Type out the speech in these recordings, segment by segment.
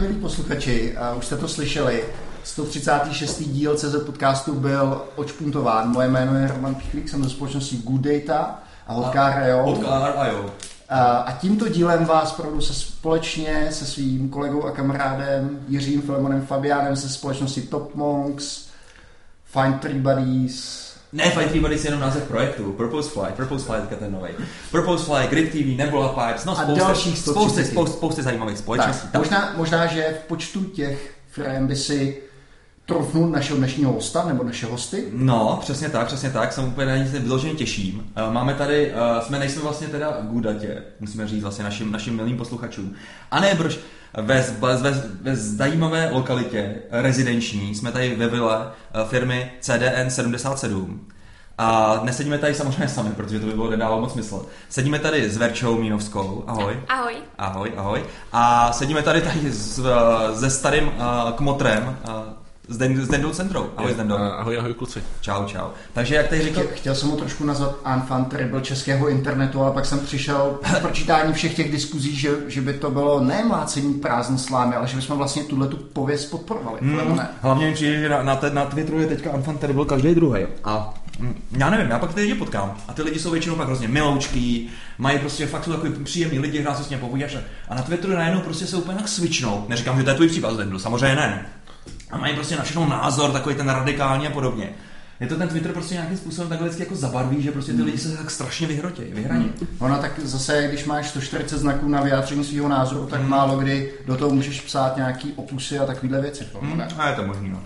Milí posluchači, už jste to slyšeli, 136. díl CZ podcastu byl očpuntován. Moje jméno je Roman Pichlík, jsem ze společnosti Good Data a Hodkár.io. Hodkár.io. A tímto dílem vás provedu se společně se svým kolegou a kamarádem Jiřím Filemonem Fabiánem ze společnosti Top Monks, Find Tree Buddies, ne, Fight Tree Buddies je jenom název projektu. Purpose Fly, Purpose Fly je ten nový. Purpose Fly, Grid TV, Nebula Pipes, no spousta, dalších spousty, spousty, spousty zajímavých společností. Tak, možná, možná, že v počtu těch firm by si trofnul našeho dnešního hosta nebo naše hosty? No, přesně tak, přesně tak, jsem úplně na ní se vyloženě těším. Eh, máme tady, uh, jsme nejsme vlastně teda v Gudatě, musíme říct vlastně našim, našim milým posluchačům. A ne, brž, ve, ve, ve zajímavé lokalitě rezidenční, jsme tady ve vile eh, firmy CDN 77. A nesedíme tady samozřejmě sami, protože to by bylo nedávalo moc smysl. Sedíme tady s Verčou Mínovskou. Ahoj. Ahoj. Ahoj, ahoj. A sedíme tady tady s, se starým uh, kmotrem, uh, s, Den, s Dendou Centrou. Ahoj, Dendo. Ahoj, ahoj, kluci. Čau, čau. Takže jak tady říkal... Chtěl jsem ho trošku nazvat Anfan byl českého internetu, ale pak jsem přišel k pročítání všech těch diskuzí, že, že by to bylo ne mlácení prázdn slámy, ale že bychom vlastně tuhle tu pověst podporovali. Hmm. Ne? Hlavně mi přijde, že na, na, na Twitteru je teďka Anfan byl každý druhý. A mm, já nevím, já pak ty lidi potkám a ty lidi jsou většinou pak hrozně miloučký, mají prostě fakt jsou takový příjemní lidi, hrát se s ním povídáš a na Twitteru najednou prostě se úplně tak switchnou. Neříkám, že to je tvůj případ, samozřejmě ne a mají prostě na všechno názor, takový ten radikální a podobně. Je to ten Twitter prostě nějakým způsobem takhle vždycky jako zabarví, že prostě ty lidi se tak strašně vyhrotí, vyhraní. Hmm. Ono tak zase, když máš 140 znaků na vyjádření svého názoru, tak hmm. málo kdy do toho můžeš psát nějaký opusy a takovéhle věci. Hmm. A je to možný, no.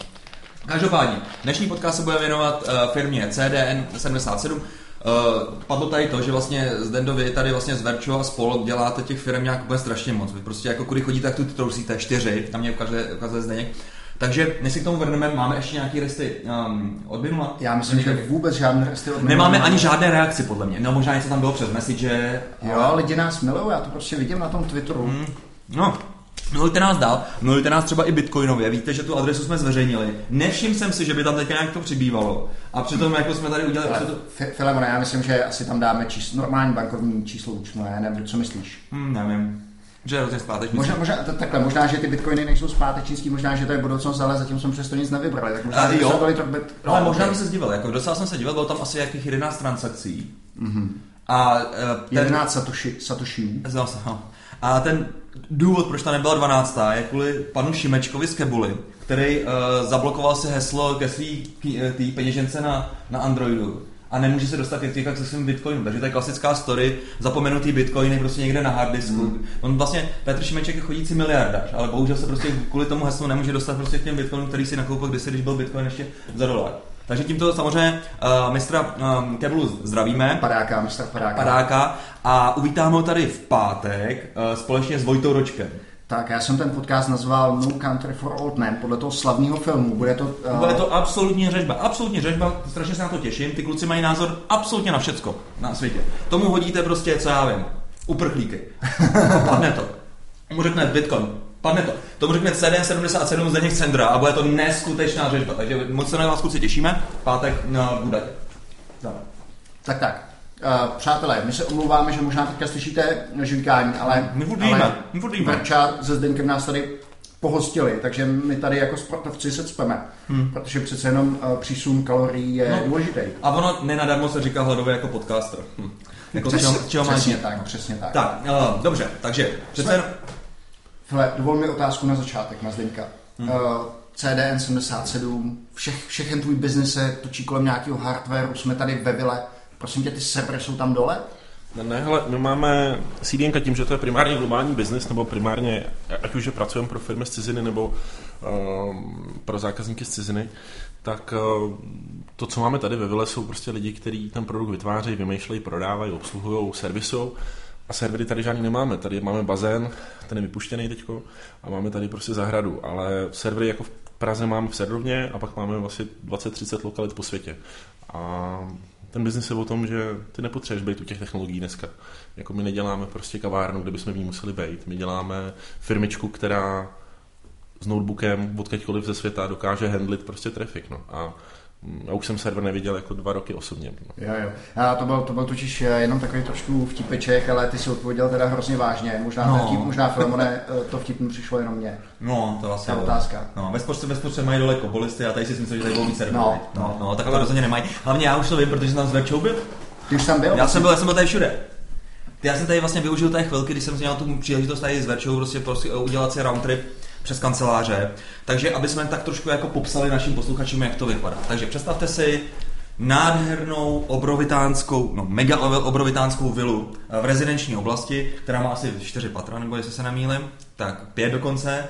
Každopádně, dnešní podcast se bude věnovat uh, firmě CDN 77. Uh, padlo tady to, že vlastně z Dendovi tady vlastně z Verčo a spol děláte těch firm nějak úplně strašně moc. Vy prostě jako kudy chodíte, tak tu trousíte čtyři, tam mě ukazuje, ukazuje Zdeněk. Takže než si k tomu vrhneme, máme ještě nějaké resty um, od minula? Já myslím, že vůbec žádné resty od minula. Nemáme ani žádné reakci, podle mě. No možná něco tam bylo přes Message. Jo, ale... lidi nás milují, já to prostě vidím na tom Twitteru. Hmm. No, Milujte nás dál, milujte nás třeba i bitcoinově, víte, že tu adresu jsme zveřejnili. Nevšiml jsem si, že by tam teď nějak to přibývalo. A přitom jako jsme tady udělali... Ale, to... Filemone, já myslím, že asi tam dáme číslo, normální bankovní číslo účtu, ne? Nebo co myslíš? Hmm, nevím. Že je hrozně. Možná, možná, takhle, možná, že ty bitcoiny nejsou zpátečnický, možná, že to je budoucnout, ale zatím jsme přesto nic nevybrali. Tak možná, a, jo. byli to bit... no, ale možná by se zdíval, jako dostal jsem se dívat, bylo tam asi jakých 11 transakcí. Mm-hmm. A uh, ten... 11 satoshi, satoshi. No. A ten důvod, proč ta nebyla 12. je kvůli panu Šimečkovi z Kebuly, který uh, zablokoval si heslo ke své uh, peněžence na, na Androidu a nemůže se dostat těch se svým bitcoinu. Takže to je klasická story, zapomenutý bitcoiny prostě někde na hard disku. Mm. On vlastně, Petr Šimeček je chodící miliardář, ale bohužel se prostě kvůli tomu heslu nemůže dostat prostě k těm bitcoinům, který si nakoupil kdysi, když byl bitcoin ještě za dolar. Takže tímto samozřejmě uh, mistra um, Keblu zdravíme. Padáka, mistra Padáka. Padáka. A uvítáme ho tady v pátek uh, společně s Vojtou Ročkem. Tak, já jsem ten podcast nazval No Country for Old Men, podle toho slavného filmu. Bude to... Uh... Bude to absolutní řežba, absolutní řežba, strašně se na to těším. Ty kluci mají názor absolutně na všecko na světě. Tomu hodíte prostě, co já vím, uprchlíky. Padne to. Mu řekne Bitcoin, padne to. Tomu řekne CD77 z nich centra a bude to neskutečná řežba. Takže moc se na vás kluci těšíme. Pátek na Budaj. Tak tak. Uh, přátelé, my se omlouváme, že možná teďka slyšíte žvíkání, ale, my ale my Verča se Zdenkem nás tady pohostili, takže my tady jako sportovci se cpeme, hmm. protože přece jenom uh, přísun kalorií je no, důležitý. A ono nenadarmo se říká hladově jako podcaster. Hm. Jako přesně, čeho, přesně tak, přesně tak. Tak, uh, dobře, takže přece jenom... File, dovol mi otázku na začátek, na Zdenka. Hmm. Uh, CDN 77, všech, všechen tvůj biznis se točí kolem nějakého hardwareu, jsme tady ve vile, Prosím tě, ty servery jsou tam dole? Ne, ne, hele, my máme CDN tím, že to je primárně globální biznis, nebo primárně, ať už pracujeme pro firmy z ciziny, nebo uh, pro zákazníky z ciziny, tak uh, to, co máme tady ve Vile, jsou prostě lidi, kteří ten produkt vytvářejí, vymýšlejí, prodávají, obsluhují, servisují. A servery tady žádný nemáme. Tady máme bazén, ten je vypuštěný teďko, a máme tady prostě zahradu. Ale servery jako v Praze máme v Sedrovně a pak máme asi 20-30 lokalit po světě. A ten biznis je o tom, že ty nepotřebuješ být u těch technologií dneska. Jako my neděláme prostě kavárnu, kde bychom v ní museli být. My děláme firmičku, která s notebookem odkaďkoliv ze světa dokáže handlit prostě traffic. No. A Já už jsem server neviděl jako dva roky osobně. Jo, jo. A to byl, to byl totiž eh, jenom takový trošku vtipeček, ale ty si odpověděl teda hrozně vážně. Možná, No. no. vtip, možná Filemone, eh, to vtipný přišlo jenom mně. No, to asi Ta otázka. No, bezpočte, bezpočte mají dole kobolisty a tady si myslím, že tady budou víc serverů. No, no, no. no, tak to rozhodně nemají. Hlavně já už to vím, protože jsem tam s Verčou byl. Ty už tam byl? Já jsem byl, já jsem byl tady všude. Já jsem tady vlastně využil té chvilky, kdy jsem měl tu příležitost tady s Verčou prostě, prostě udělat si round trip přes kanceláře. Takže aby jsme tak trošku jako popsali našim posluchačům, jak to vypadá. Takže představte si nádhernou obrovitánskou, no mega obrovitánskou vilu eh, v rezidenční oblasti, která má asi čtyři patra, nebo jestli se nemýlim, tak pět dokonce.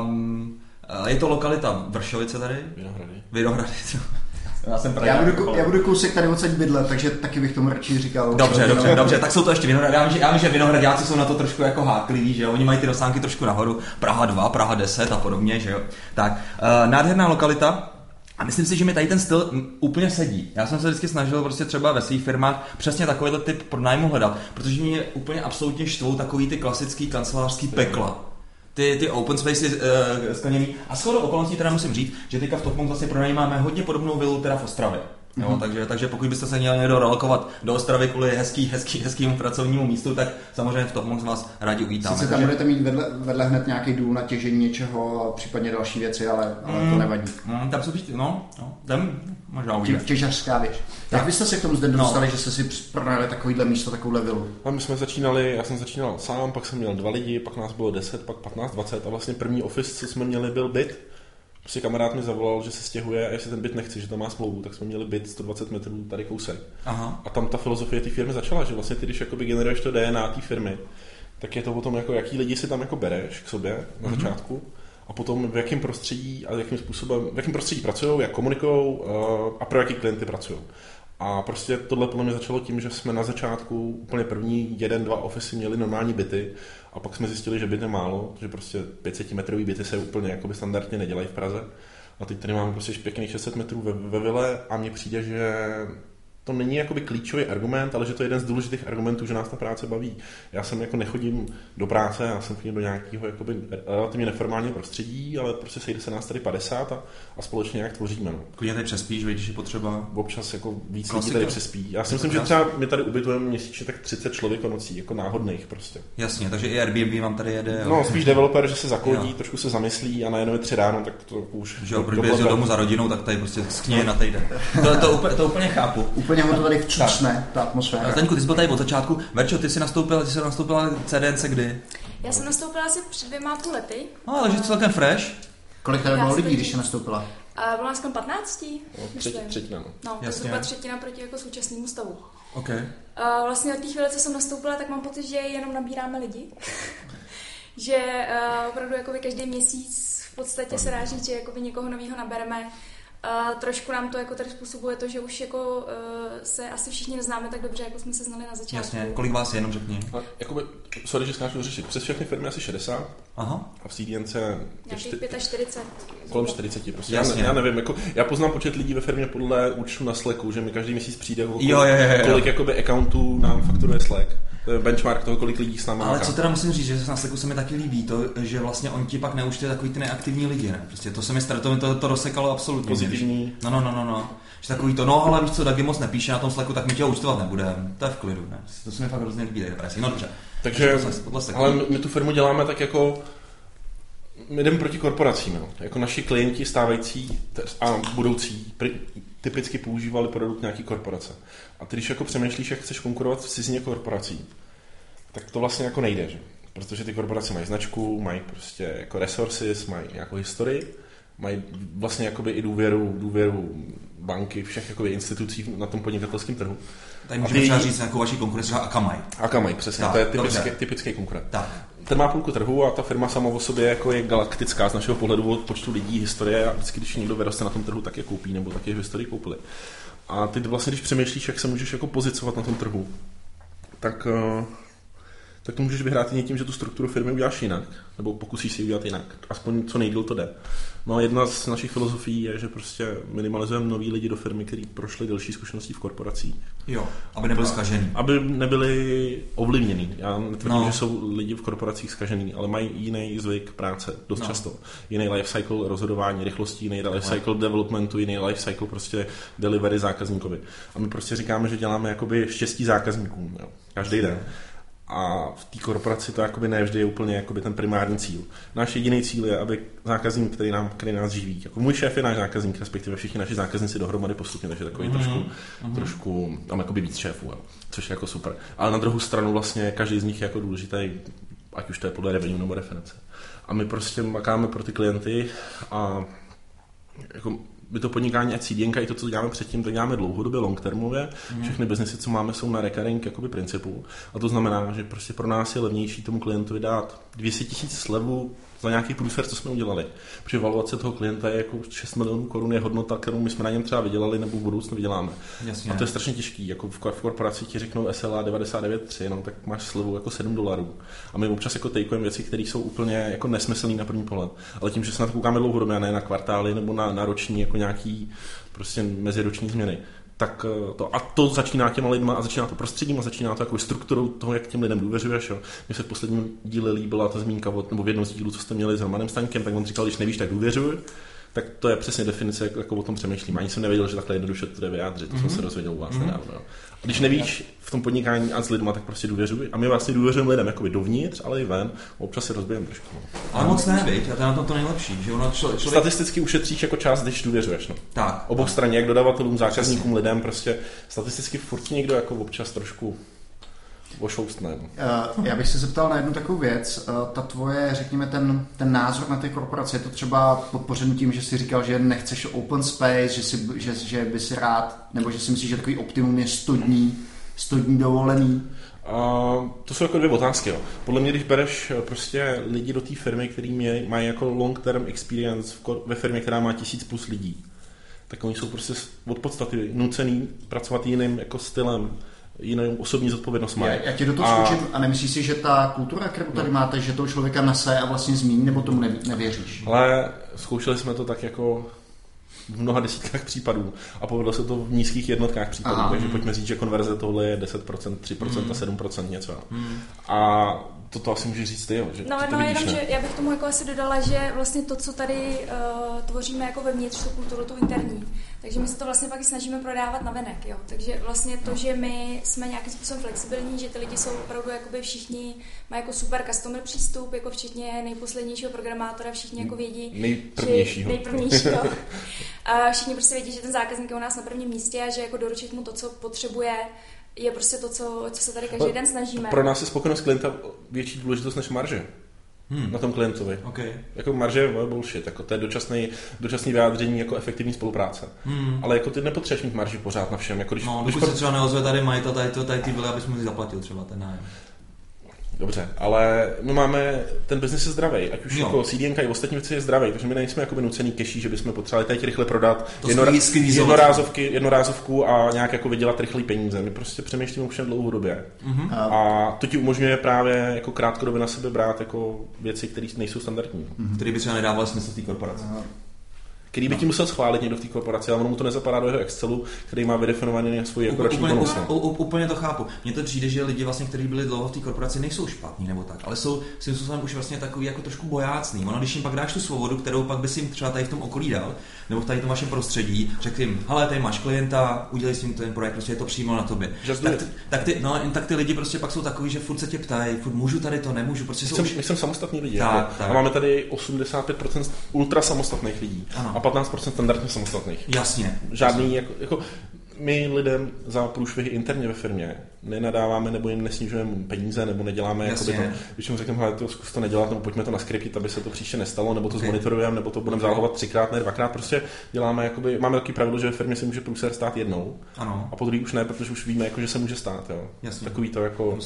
Um, je to lokalita Vršovice tady, Vinohrady. Vinohrady. Já jsem Já budu, já budu kousek tady odsaď bydlet, takže taky bych tomu radši říkal. Dobře, No, dobře, dobře, tak jsou to ještě Vinohrady. Já vím, že, já vím, že Vinohradáci jsou na to trošku jako hákliví, že jo? Oni mají ty rozsánky trošku nahoru, Praha 2, Praha 10 a podobně, že jo? Tak, uh, nádherná lokalita, a myslím si, že mi tady ten styl úplně sedí. Já jsem se vždycky snažil prostě třeba ve svých firmách přesně takovýhle typ pronájmu hledat, protože mě úplně absolutně štvou takový ty klasický kancelářský pekla. Ty, ty open spaces uh, skleněný. A shodou okolností teda musím říct, že teďka v Topmont zase pronajímáme hodně podobnou vilu teda v Ostravě. Jo, Mhm. takže, takže pokud byste se měli někdo relokovat do Ostravy kvůli hezký, hezký, hezkýmu pracovnímu místu, tak samozřejmě v Topmont vás rádi uvítáme. Sice tam takže, budete mít vedle, vedle hned nějaký důl na těžení něčeho a případně další věci, ale, ale Mm. to nevadí. mm, tam jsou no, no, tam možná Tě, uvidíme. těžařská věž. Jak byste se k tomu zde No. dostali, že jste si pronajali takovýhle místo, takovouhle vilu? A my jsme začínali, já jsem začínal sám, pak jsem měl dva lidi, pak nás bylo 10, pak 15, 20 a vlastně první office, co jsme měli, byl byt. Prostě kamarád mi zavolal, že se stěhuje a jestli ten byt nechci, že tam má smlouvu, tak jsme měli byt 120 metrů tady kousek. Aha. A tam ta filozofie té firmy začala, že vlastně ty, když jakoby generuješ to DNA té firmy, tak je to o tom, jako jaký lidi si tam jako bereš k sobě na Mhm. začátku a potom v jakém prostředí a jakým způsobem, v jakém prostředí pracují, jak komunikují a pro jaký klienty pracují. A prostě tohle podle mě začalo tím, že jsme na začátku úplně první jeden, dva ofisy měli normální byty a pak jsme zjistili, že byt je málo, že prostě 500 metrový byty se úplně jakoby standardně nedělají v Praze. A teď tady máme prostě pěkných 600 metrů ve, ve vile a mně přijde, že to není jakoby klíčový argument, ale že to je jeden z důležitých argumentů, že nás ta práce baví. Já jsem jako nechodím do práce, já jsem chodím do nějakého jakoby relativně neformálního prostředí, ale prostě sejde se nás tady 50 a, a společně nějak tvoříme. No. Klidně tady přespíš, když je potřeba. Občas jako víc Klasika. lidí tady přespí. Já si myslím, že třeba my tady ubytujeme měsíčně tak 30 člověk nocí, jako náhodných prostě. Jasně, takže i Airbnb vám tady jede. No, jo. spíš developer, že se zakodí, Jo. trošku se zamyslí a najednou je tři ráno, tak to už... Že jo, proč domů za rodinou, tak tady prostě skněje na týden. To, to, úplně, to úplně chápu. Úplně mu to tady vcucne, ta atmosféra. A Zdeňku, ty jsi byl tady od začátku. Verčo, ty jsi nastoupila, ty jsi nastoupila CDNC kdy? Já jsem nastoupila asi před dvěma půl lety. No, ale že to celkem fresh. Kolik tady bylo lidí, když se nastoupila? A bylo nás kolem 15, No, myslím. třetina, no. No, to je zhruba třetina proti jako současnému stavu. OK. A vlastně od té chvíle, co jsem nastoupila, tak mám pocit, že jenom nabíráme lidi. že uh, opravdu jakoby každý měsíc v podstatě se říct, že jakoby někoho nového nabereme. Uh, trošku nám to jako tady způsobuje to, že už jako uh, se asi všichni neznáme tak dobře, jako jsme se znali na začátku. Jasně, kolik vás je, jenom řekni. A jakoby, sorry, že skáču řešit. Přes všechny firmy asi 60 Aha. a v CDNC je Nějakých čty- 45. kolem 40. Prostě. Jasně. Já, já, nevím, jako, já poznám počet lidí ve firmě podle účtu na Slacku, že mi každý měsíc přijde, o kolik, Jo, jo, jo, jo. kolik jakoby accountů nám fakturuje Slack. Benchmark toho, kolik lidí s námi Ale maká. co teda musím říct, že na Slacku se mi taky líbí to, že vlastně on ti pak neúčtuje takový ty neaktivní lidi, ne? Prostě to se mi star- to, to, to rozsekalo absolutně. Pozitivní. No, no, no, no, no. Že takový to, no ale víš co, Dagi moc nepíše na tom Slacku, tak my tě účtovat nebudeme. To je v klidu, ne? To se mi fakt hrozně líbí, depresi. No dobře. Takže, Slacku. ale my, tu firmu děláme tak jako, my jdeme proti korporacím, no. jako naši klienti stávající a budoucí typicky používali produkt nějaký korporace. A ty, když jako přemýšlíš, jak chceš konkurovat v cizině korporací, tak to vlastně jako nejde, že? protože ty korporace mají značku, mají prostě jako resources, mají nějakou historii, mají vlastně jakoby i důvěru, důvěru banky, všech jakoby institucí na tom podnikatelském trhu. Tady můžeme třeba říct nějakou vaši konkurenci, třeba Akamai. Akamai, přesně, Tak, to je dobře. typický, typický konkurent. Tak. Ten má půlku trhu a ta firma sama o sobě jako je galaktická z našeho pohledu od počtu lidí, historie a vždycky, když někdo vyroste na tom trhu, tak je koupí, nebo tak je v historii koupili. A ty vlastně, když přemýšlíš, jak se můžeš jako pozicovat na tom trhu, tak, eh, tak to můžeš vyhrát i tím, že tu strukturu firmy uděláš jinak, nebo pokusíš si ji udělat jinak. Aspoň co nejdíl to jde. No a jedna z našich filozofií je, že prostě minimalizujeme nový lidi do firmy, kteří prošli delší zkušeností v korporacích. Jo, aby nebyli zkažený. Aby nebyli ovlivněný. Já netvrdím, No. že jsou lidi v korporacích zkažený, ale mají jiný zvyk práce, dost No. no. často. Jiný life cycle rozhodování, rychlostí, jiný life cycle developmentu, jiný life cycle prostě delivery zákazníkovi. A my prostě říkáme, že děláme jakoby štěstí zákazníkům, jo, každý den. A v té korporaci to jakoby ne vždy je úplně jakoby ten primární cíl. Náš jediný cíl je, aby zákazník, který, nám, který nás živí, jako můj šéf je náš zákazník, respektive všichni naši zákazníci dohromady postupně, takže takový mm-hmm. trošku, trošku, tam jakoby víc šéfů, jo, což je jako super. Ale na druhou stranu vlastně každý z nich je jako důležitý, ať už to je podle revenue nebo definice. A my prostě makáme pro ty klienty a jako my to podnikání a CDNka i to, co děláme předtím, to děláme dlouhodobě, long termově. Mm. Všechny biznesy, co máme, jsou na recurring jakoby principu. A to znamená, že prostě pro nás je levnější tomu klientovi dát 200 tisíc slevu za nějaký průser, co jsme udělali. Protože valuace toho klienta je jako 6 milionů korun je hodnota, kterou my jsme na něm třeba vydělali nebo v budoucnu vyděláme. Jasně. A to je strašně těžký. Jako v, v korporaci ti řeknou SLA 99.3, no, tak máš slevu jako 7 dolarů. A my občas jako tejkujeme věci, které jsou úplně jako nesmyslné na první pohled. Ale tím, že se na to koukáme dlouhodobě, a ne na kvartály nebo na, na roční jako nějaký prostě meziroční změny, tak eh, to, a to začíná těma lidma a začíná to prostředím a začíná to jako strukturou toho, jak těm lidem důvěřuješ. Jo. Mně se v posledním díle líbila ta zmínka, od, nebo v jednom z dílů, co jste měli s Romanem Staňkem, tak on říkal, když nevíš, tak důvěřuj. Tak to je přesně definice, jak, jako o tom přemýšlím. Ani jsem nevěděl, že takhle jednoduše to jde vyjádřit. To mm-hmm. jsem se dozvěděl u vás mm-hmm. nedávno. jo. A když nevíš v tom podnikání a s lidma, tak prostě důvěřuj. A my vlastně důvěřujeme lidem jakoby dovnitř, ale i ven. Občas si rozbijeme trošku. no. Ale moc ne, viď? A to je na tom to nejlepší, že ono člo, člověk... Statisticky ušetříš jako část, když důvěřuješ. No. Tak, Obou straně, jak dodavatelům, zákazníkům, lidem, prostě statisticky furt někdo jako občas trošku ošoustne. No. Uh, já bych se zeptal na jednu takovou věc. Uh, ta tvoje, řekněme, ten, ten názor na ty korporace, je to třeba podpořen tím, že jsi říkal, že nechceš open space, že, si, že, že by si rád, nebo že si myslíš, že takový optimum je 100 dní, 100 dní dovolený. A to jsou jako dvě otázky. Jo. Podle mě, když bereš eh, prostě lidi do té firmy, který mě, mají jako long term experience v ve firmě, která má tisíc plus lidí, tak oni jsou prostě od podstaty nucený pracovat jiným jako stylem, jinou osobní zodpovědnost mají. Já, já ti do toho A- skočím a nemyslíš si, že ta kultura, kterou tady máte, že toho člověka nese a vlastně zmíní, nebo tomu neví, nevěříš? Ale zkoušeli jsme to tak jako v mnoha desítkách případů a povedlo se to v nízkých jednotkách případů, Aha. takže pojďme říct, že konverze tohle je 10%, 3% a 7% něco. A toto asi můžeš říct ty, jo, že No, ty to no vidíš, jenom, ne? že já bych tomu jako asi dodala, že vlastně to, co tady uh, tvoříme jako vevnitř, tu kulturu, tu interní, takže my se to vlastně pak i snažíme prodávat na venek, jo. Takže vlastně to, že my jsme nějakým způsobem flexibilní, že ty lidi jsou opravdu jakoby všichni, mají jako super customer přístup, jako včetně nejposlednějšího programátora, všichni jako vědí, Nejprvnějšího. Že, nejprvnějšího. A všichni prostě vědí, že ten zákazník je u nás na prvním místě a že jako doručit mu to, co potřebuje, je prostě to, co, co se tady každý Ale den snažíme. Pro nás je spokojenost klienta větší důležitost než marže Hmm. na tom klientovi. OK. Jako marže je bullshit, jako to je dočasný, dočasný vyjádření jako efektivní spolupráce. Hmm. Ale jako ty nepotřebuješ mít marži pořád na všem. Jako když, No, když dokud se třeba neozve tady majitel tady, to, tady ty byly, abys mu zaplatil třeba ten nájem. Dobře, ale my máme, ten biznis je zdravý, ať už Jo. jako CDNka i ostatní věci je zdravý, takže my nejsme jakoby nucený keší, že bychom potřebovali teď rychle prodat To jednorázovky, jednorázovku a nějak jako vydělat rychlý peníze. My prostě přemýšlíme už dlouhodobě. Mhm. A, A to ti umožňuje právě jako krátkodobě na sebe brát jako věci, které nejsou standardní. Který by třeba nedával smysl té korporaci. Který by ti musel schválit někdo v té korporaci, ale ono mu to nezapadá do jeho Excelu, který má vydefinovaný svůj jako roční úplně, bonus. u, u, úplně to chápu. Mně to přijde, že lidi, vlastně, kteří byli dlouho v té korporaci, nejsou špatní nebo tak, ale jsou svým způsobem už vlastně takový jako trošku bojácný. Ono, když jim pak dáš tu svobodu, kterou pak bys jim třeba tady v tom okolí dal, nebo v tady v tom vašem prostředí, řekl jim, hele, tady máš klienta, udělej s ním ten projekt, prostě je to přímo na tobě. Tak ty, tak, ty, no, tak ty lidi prostě pak jsou takový, že furt se tě ptají, furt můžu tady to, nemůžu, prostě My jsou jsem, už... my jsem samostatní lidi. Tak, jako, tak. A máme tady 85% ultra samostatných lidí Ano. a 15% standardně samostatných. Jasně. Žádný, jako, jako, my lidem za průšvihy interně ve firmě nenadáváme nebo jim nesnižujeme peníze nebo neděláme Jasně. jakoby to, když jim řekneme, hele, to zkus to nedělat, nebo pojďme to naskriptit, aby se to příště nestalo, nebo to Ok. zmonitorujeme, nebo to budeme zálohovat třikrát, ne dvakrát, prostě děláme, jakoby, máme takový pravidlo, že ve firmě se může průser stát jednou Ano. a po druhý už ne, protože už víme, jako, že se může stát. Jo. Jasně. Takový to jako...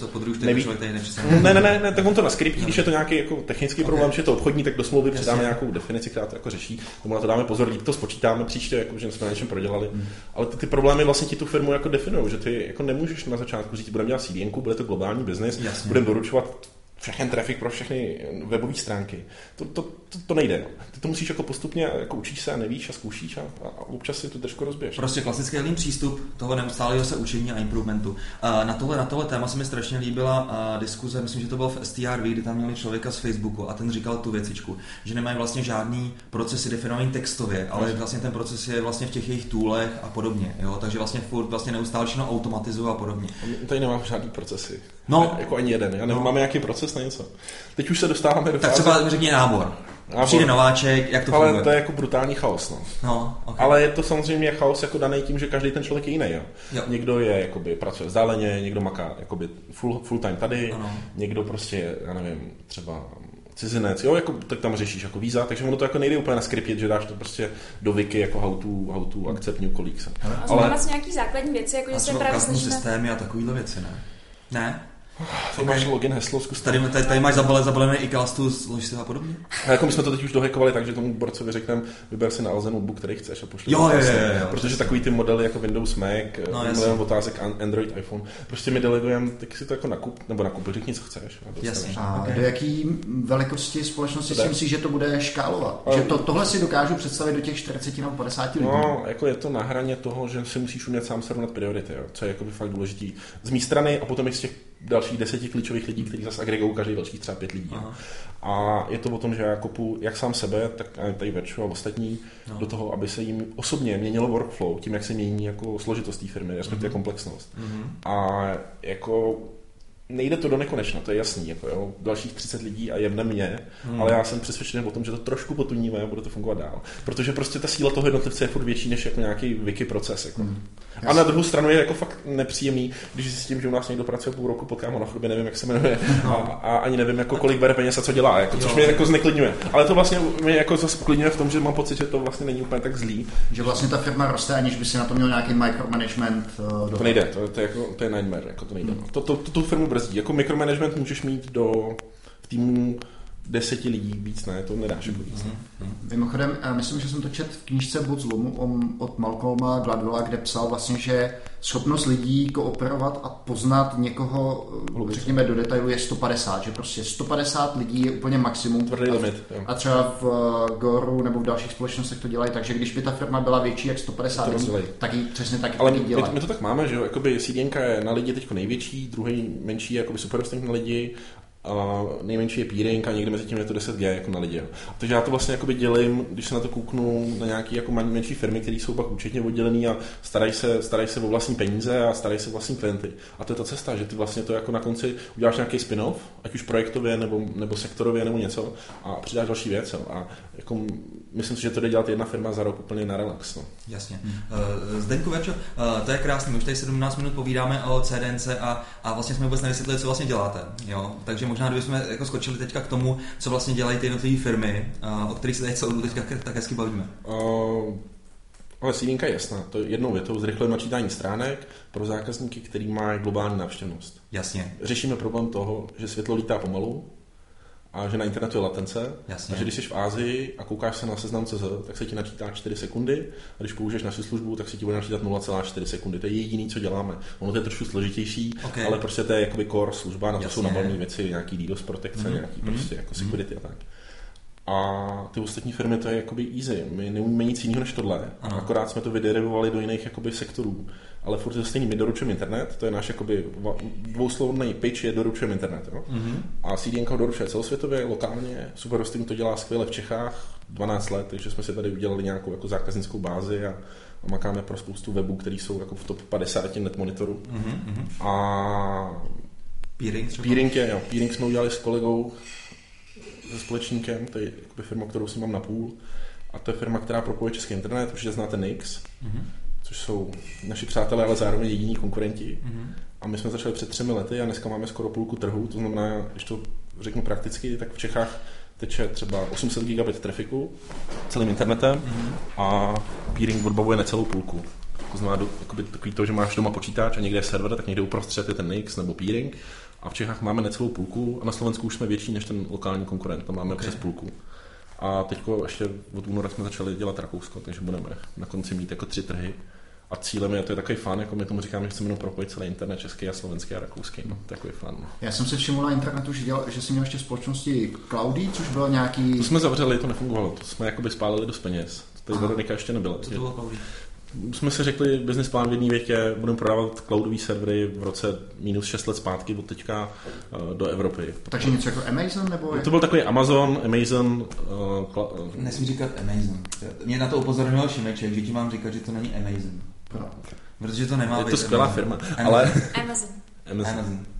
Neví-. Ne, ne, ne, ne, tak on to naskriptí, když je to nějaký jako technický Ok. problém, že je to obchodní, tak do smlouvy přidáme nějakou definici, která to jako řeší, tomu na to dáme pozor, líp to spočítáme příště, jako, že jsme na něčem prodělali. Hmm. Ale ty, ty, problémy vlastně ti tu firmu jako definují, že ty jako nemůžeš na začátku začátku říct, budeme dělat CDN, bude to globální biznis, budeme doručovat všechny trafik pro všechny webové stránky. To, to, to, to nejde. Ty to musíš jako postupně, jako učíš se a nevíš a zkoušíš a, a občas si to trošku rozbiješ. Prostě klasický lean přístup toho neustálého se učení a improvementu. A Na tohle, na tohle téma se mi strašně líbila a, diskuze, myslím, že to bylo v STRV, kdy tam měli člověka z Facebooku a ten říkal tu věcičku, že nemají vlastně žádný procesy definovaný textově, ale vlastně ten proces je vlastně v těch jejich toolech a podobně. Jo? Takže vlastně furt vlastně neustále všechno automatizují a podobně. Tady nemáme žádný procesy. No. Jako ani jeden. Já nevím, No. máme nějaký proces na něco. Teď už se dostáváme do Tak fáze- třeba řekni nábor. Nábor. Přijde nováček, jak to ale funguje? to je jako brutální chaos. No. No, okay. Ale je to samozřejmě chaos jako daný tím, že každý ten člověk je jiný. Jo? Jo. Někdo je, jakoby, pracuje vzdáleně, někdo maká jakoby, full, full time tady, Ano. někdo prostě já nevím, třeba cizinec, jo, jako, tak tam řešíš jako víza, takže ono to jako nejde úplně naskripit, že dáš to prostě do wiki jako how to, how to accept new colleagues. A Ale ale... vlastně nějaký základní věci, jako a že se třeba právě custom snažíme... systémy a takovýhle věci, ne? Ne? Ty máš login, heslo, zkus to. Tady, tady, tady máš zabale, zabalené i castu, slož si a podobně? A jako my jsme to teď už dohekovali, takže tomu borcovi řekneme, vyber si na Alze notebook, který chceš a pošli Jo, prostě. jo, jo, jo, Protože přesně. takový ty modely jako Windows, Mac, No, no, milion otázek, An- Android, iPhone, prostě my delegujeme, tak si to jako nakup, nebo nakup, řekni, co chceš. A. Jasně. A Okay. do jaký velikosti společnosti To si myslíš, že to bude škálovat? Ale- Že to, tohle si dokážu představit do těch 40 nebo 50 lidí. No, jako je to na hraně toho, že si musíš umět sám srovnat priority, jo, co je jako fakt důležitý. Z mé strany a potom i z těch dalších deseti klíčových lidí, kteří zase agregují každý dalších třeba pět lidí. Aha. A je to o tom, že já kopu jak sám sebe, tak tady Virtual a ostatní No. do toho, aby se jim osobně měnilo workflow, tím, jak se mění jako složitost té firmy, respektive Mhm. komplexnost. Mhm. A jako nejde to do nekonečna, to je jasný, jako jo, dalších 30 lidí a jedne mě, Hmm. ale já jsem přesvědčený o tom, že to trošku potuníme a bude to fungovat dál. Protože prostě ta síla toho jednotlivce je furt větší než jako nějaký wiki proces. Jako. Hmm. A na druhou stranu je jako fakt nepříjemný, když si s tím, že u nás někdo pracuje půl roku, potkám ho na chodbě, nevím, jak se jmenuje, a, a ani nevím, jako kolik bere peněz a co dělá, jako, což Jo. mě jako zneklidňuje. Ale to vlastně mě jako zase uklidňuje v tom, že mám pocit, že to vlastně není úplně tak zlý. Že vlastně ta firma roste, aniž by si na to měl nějaký micromanagement. Uh, To nejde, to, to, je, jako, to je nightmare, jako to nejde. Hmm. No. To, to, to, tu firmu brzdí. Jako micromanagement můžeš mít do týmu deseti lidí, víc ne, to nedáš jako víc. Mhm. Mimochodem, já myslím, že jsem to čet v knížce Bod zlomu om- od Malcolma Gladwella, kde psal vlastně, že schopnost lidí kooperovat a poznat někoho, eh, řekněme, do detailu je 150, že prostě 150 lidí je úplně maximum. Tvrdý A- limit. Jo. A třeba v eh, Goru nebo v dalších společnostech to dělají, takže když by ta firma byla větší jak 150 To lidí, tak ji přesně tak, Ale taky my, dělají. my, to tak máme, že jo, jakoby CDNka je na lidi teď největší, druhý menší je jakoby super na lidi, a nejmenší je peering a někde mezi tím je to 10G jako na lidi. Takže já to vlastně jakoby dělím, když se na to kouknu na nějaké jako men- menší firmy, které jsou pak účetně oddělený a starají se, starají se o vlastní peníze a starají se o vlastní klienty. A to je ta cesta, že ty vlastně to jako na konci uděláš nějaký spin-off, ať už projektově nebo, nebo sektorově nebo něco a přidáš další věc. Jo. A jako, myslím si, že to jde dělat jedna firma za rok úplně na relax. No. Jasně. Uh, Zdeňku Verčo, uh, to je krásný, už tady 17 minut povídáme o CDNC a, a vlastně jsme vůbec nevysvětlili, co vlastně děláte. Jo? Takže možná, kdybychom jako skočili teďka k tomu, co vlastně dělají ty jednotlivé firmy, uh, o kterých se tady celou dobu teďka tak hezky bavíme. Uh, ale sílinka je jasná. To je jednou větou zrychlé načítání stránek pro zákazníky, který má globální návštěvnost. Jasně. Řešíme problém toho, že světlo lítá pomalu a že na internetu je latence. Jasně. A že když jsi v Ázii a koukáš se na seznam CZ, tak se ti načítá 4 sekundy a když použiješ naši službu, tak se ti bude načítat 0,4 sekundy. To je jediný, co děláme. Ono to je trošku složitější, Ok. ale prostě to je jakoby core služba, na to Jasně. jsou nabalné věci, nějaký DDoS protekce, Mhm. nějaký Mhm. prostě jako security a tak. A ty ostatní firmy to je jakoby easy. My neumíme nic jiného než tohle. Ano. Akorát jsme to vyderivovali do jiných jakoby sektorů. Ale furt je to stejný. My doručujeme internet, to je náš jakoby dvouslovný pitch je doručujeme internet. Jo? Mhm. A CDN ho doručuje celosvětově, lokálně. Super Hosting to dělá skvěle v Čechách 12 let, takže jsme si tady udělali nějakou jako zákaznickou bázi a, a makáme pro spoustu webů, který jsou jako v top 50 net monitoru. Mhm, mhm. A Peering třeba? Peering je, jo. Peering jsme udělali s kolegou, se společníkem, to je jakoby firma, kterou si mám na půl. A to je firma, která propojuje český internet, určitě znáte Nix, Mhm, což jsou naši přátelé, ale zároveň jediní konkurenti. mhm. A my jsme začali před třemi lety a dneska máme skoro půlku trhu, to znamená, když to řeknu prakticky, tak v Čechách teče třeba 800 gigabit trafiku celým internetem Mhm. a peering odbavuje necelou půlku. To znamená do- jakoby takový to, že máš doma počítač a někde je server, tak někde uprostřed je ten Nix nebo peering. A v Čechách máme necelou půlku a na Slovensku už jsme větší než ten lokální konkurent, tam máme Ok. přes půlku. A teď ještě od února jsme začali dělat Rakousko, takže budeme na konci mít jako tři trhy. a cílem je, to je takový fan, jako my tomu říkáme, že chceme jenom propojit celý internet český a slovenský a rakouský. No, takový fan. No. Já jsem si všiml na internetu, že, dělal, že jsi měl ještě společnosti Cloudy, což bylo nějaký... To jsme zavřeli, to nefungovalo, to jsme jakoby spálili dost peněz. To Veronika ještě nebyla. Co to bylo Cloudy? Jsme si řekli business plán v jedné větě, budeme prodávat cloudové servery v roce minus 6 let zpátky od teďka uh, do Evropy. Takže něco jako Amazon? Nebo to byl takový Amazon, Amazon... Uh, kla... Nesmí říkat Amazon. Mě na to upozorňoval Šimeček, že ti mám říkat, že to není Amazon. No. Protože to nemá Je to skvělá Amazon. firma, ale... Amazon. Amazon. Amazon.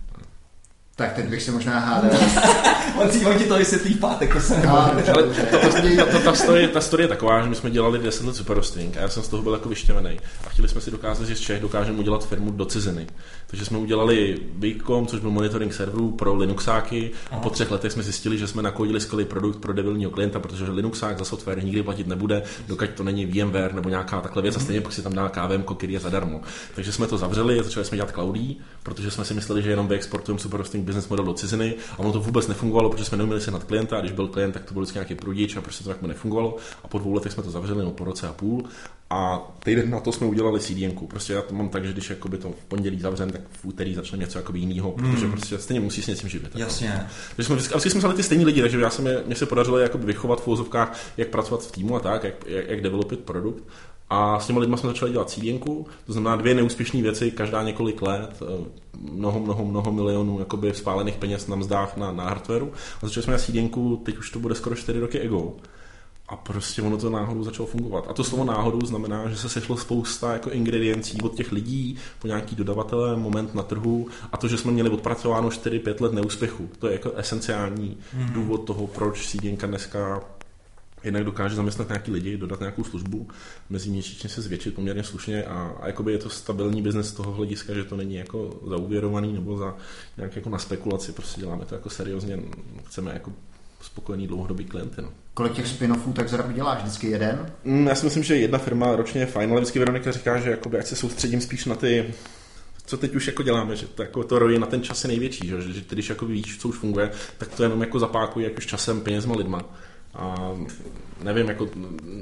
Tak teď bych se možná hádal. on, si, on ti to vysvětlí v pátek, to se No, ale Ta, ta, ta, ta, story, ta story je taková, že my jsme dělali 10 let super hosting a já jsem z toho byl jako vyštěvený. A chtěli jsme si dokázat, že z Čech dokážeme udělat firmu do ciziny. Takže jsme udělali Bigcom, což byl monitoring serverů pro Linuxáky a po třech letech jsme zjistili, že jsme nakodili skvělý produkt pro debilního klienta, protože Linuxák za software nikdy platit nebude, dokud to není VMware nebo nějaká takhle věc a stejně pak si tam dá KVM, který je zadarmo. Takže jsme to zavřeli, začali jsme dělat cloudy, protože jsme si mysleli, že jenom vyexportujeme super hosting business model do ciziny a ono to vůbec nefungovalo, protože jsme neuměli se nad klienta a když byl klient, tak to byl vždycky nějaký prudič a prostě to tak nefungovalo a po dvou letech jsme to zavřeli, no po roce a půl a týden na to jsme udělali CDN. Prostě já to mám tak, že když jakoby to v pondělí zavřem, tak v úterý začne něco jakoby jiného, protože prostě stejně musí s něčím živit. Jasně. Takže jsme vždycky, a vždycky jsme vzali ty stejní lidi, takže já jsem je, mě se podařilo jakoby vychovat v úvozovkách, jak pracovat v týmu a tak, jak, jak, jak developit produkt. A s těma lidma jsme začali dělat CDN, to znamená dvě neúspěšné věci, každá několik let, eh, mnoho, mnoho, mnoho milionů jakoby spálených peněz na mzdách na, na hardwareu. A začali jsme dělat CDN, teď už to bude skoro 4 roky ago. A prostě ono to náhodou začalo fungovat. A to slovo náhodou znamená, že se sešlo spousta jako ingrediencí od těch lidí, po nějaký dodavatele, moment na trhu a to, že jsme měli odpracováno 4-5 let neúspěchu. To je jako esenciální mm. důvod toho, proč CDNka dneska jednak dokáže zaměstnat nějaký lidi, dodat nějakou službu, meziměsíčně se zvětšit poměrně slušně a, a jakoby je to stabilní biznes z toho hlediska, že to není jako zauvěrovaný nebo za nějak jako na spekulaci, prostě děláme to jako seriózně, chceme jako spokojený dlouhodobý klienty. No. kolik těch spin-offů tak za rok děláš? Vždycky jeden? Mm, Já si myslím, že jedna firma ročně je fajn, ale vždycky Veronika říká, že jakoby, ať se soustředím spíš na ty co teď už jako děláme, že to, jako to rojí na ten čas je největší, že, že když jako víš, co už funguje, tak to jenom jako zapákují jak už časem, penězma, lidma. A nevím, jako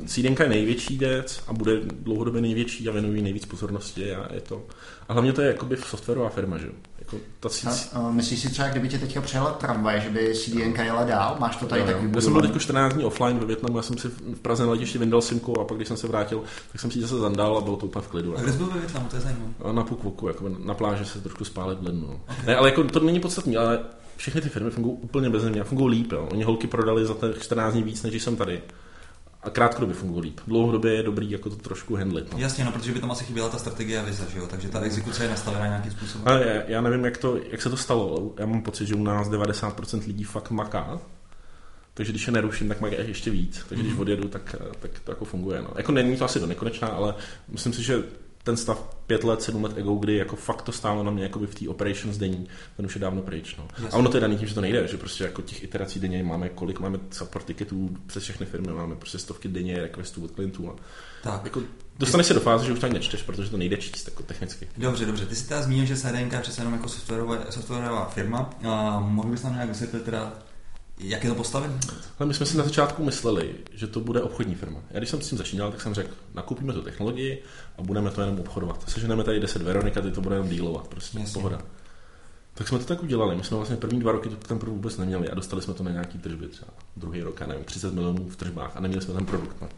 CDNka je největší věc a bude dlouhodobě největší a věnují nejvíc pozornosti a je to. A hlavně to je jakoby softwarová firma, že jo. Jako ta A, a myslíš si třeba, kdyby tě teďka přejela tramvaj, že by CDN jela dál? Máš to tady Jo, tak jo. Já jsem byl teď 14 dní offline ve Větnamu, já jsem si v Praze na letišti vyndal simku a pak když jsem se vrátil, tak jsem si ji zase zandal a bylo to úplně v klidu. A kde jsi byl ve Větnamu, to je zajímavé. A Na Pukvoku, jako na pláži se trošku spálit v lednu. No. Okay. Ne, ale jako to není podstatný, ale všechny ty firmy fungují úplně bez mě fungují líp. Jo. Oni holky prodali za těch 14 dní víc, než jsem tady. A krátkodobě fungují líp. Dlouhodobě je dobrý jako to trošku handlit. No. Jasně, no, protože by tam asi chyběla ta strategie a vize, že jo? Takže ta exekuce je nastavená nějakým způsobem. Ale já, já nevím, jak, to, jak se to stalo. ale Já mám pocit, že u nás 90% lidí fakt maká. Takže když je neruším, tak mají ještě víc. Takže když odjedu, tak, tak to jako funguje. No. Jako není to asi do nekonečná, ale myslím si, že ten stav pět let, sedm let ago, kdy jako fakt to stálo na mě jako v té operations denní, ten už je dávno pryč. No. A ono to je daný tím, že to nejde, že prostě jako těch iterací denně máme kolik, máme support ticketů přes všechny firmy, máme prostě stovky denně requestů od klientů. A Tak. jako dostaneš se do fáze, že už to ani nečteš, protože to nejde číst jako technicky. Dobře, dobře. Ty jsi teda zmínil, že CDNK je přece jenom jako softwarová, softwarová firma. A mohl bys nám nějak vysvětlit teda, jak je to postavené? Ale my jsme si na začátku mysleli, že to bude obchodní firma. Já když jsem s tím začínal, tak jsem řekl, nakoupíme tu technologii a budeme to jenom obchodovat. Seženeme tady 10 Veronika, ty to bude jenom dílovat, prostě Jasně. pohoda. Tak jsme to tak udělali. My jsme vlastně první dva roky ten produkt vůbec neměli a dostali jsme to na nějaký tržby třeba druhý rok, já nevím, 30 milionů v tržbách a neměli jsme ten produkt. No.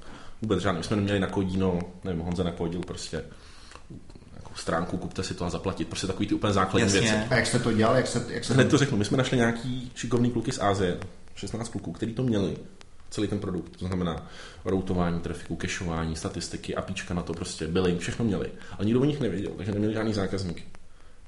Vůbec žádný. My jsme neměli na kodíno, nevím, Honza nakodil prostě stránku, kupte si to a zaplatit. Prostě takový ty úplně základní Jasně. věci. A jak jste to dělali? Jak se, jak se Hned to řeknu, my jsme našli nějaký šikovný kluky z Asie, 16 kluků, který to měli, celý ten produkt, to znamená routování trafiku, cachevání, statistiky, apíčka na to prostě, billing, všechno měli. Ale nikdo o nich nevěděl, takže neměli žádný zákazníky.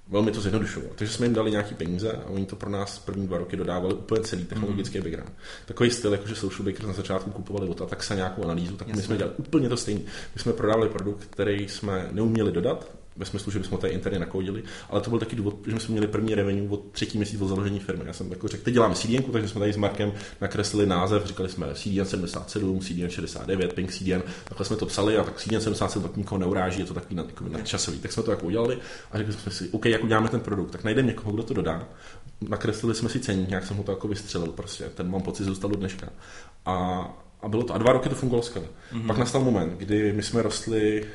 Velmi to zjednodušovalo. Takže jsme jim dali nějaký peníze a oni to pro nás první dva roky dodávali úplně celý technologický background. Takový styl, jako že Social Bakers na začátku kupovali od Ataxa nějakou analýzu, tak my Jasně. jsme dělali úplně to stejné. My jsme prodávali produkt, který jsme neuměli dodat, ve smyslu, že bychom ho tady interně nakoudili, ale to byl taky důvod, že jsme měli první revenue od třetí měsíc od založení firmy. Já jsem jako řekl, teď děláme CDN, takže jsme tady s Markem nakreslili název, říkali jsme CDN 77, CDN 69, Pink CDN, takhle jsme to psali a tak CDN 77 tak nikoho neuráží, je to takový jako nadčasový. Tak jsme to jako udělali a řekli jsme si, OK, jak uděláme ten produkt, tak najdeme někoho, kdo to dodá. Nakreslili jsme si ceník, nějak jsem ho to jako vystřelil, prostě ten mám pocit zůstal do dneška. A, a bylo to, a dva roky to fungovalo skvěle. Mm-hmm. Pak nastal moment, kdy my jsme rostli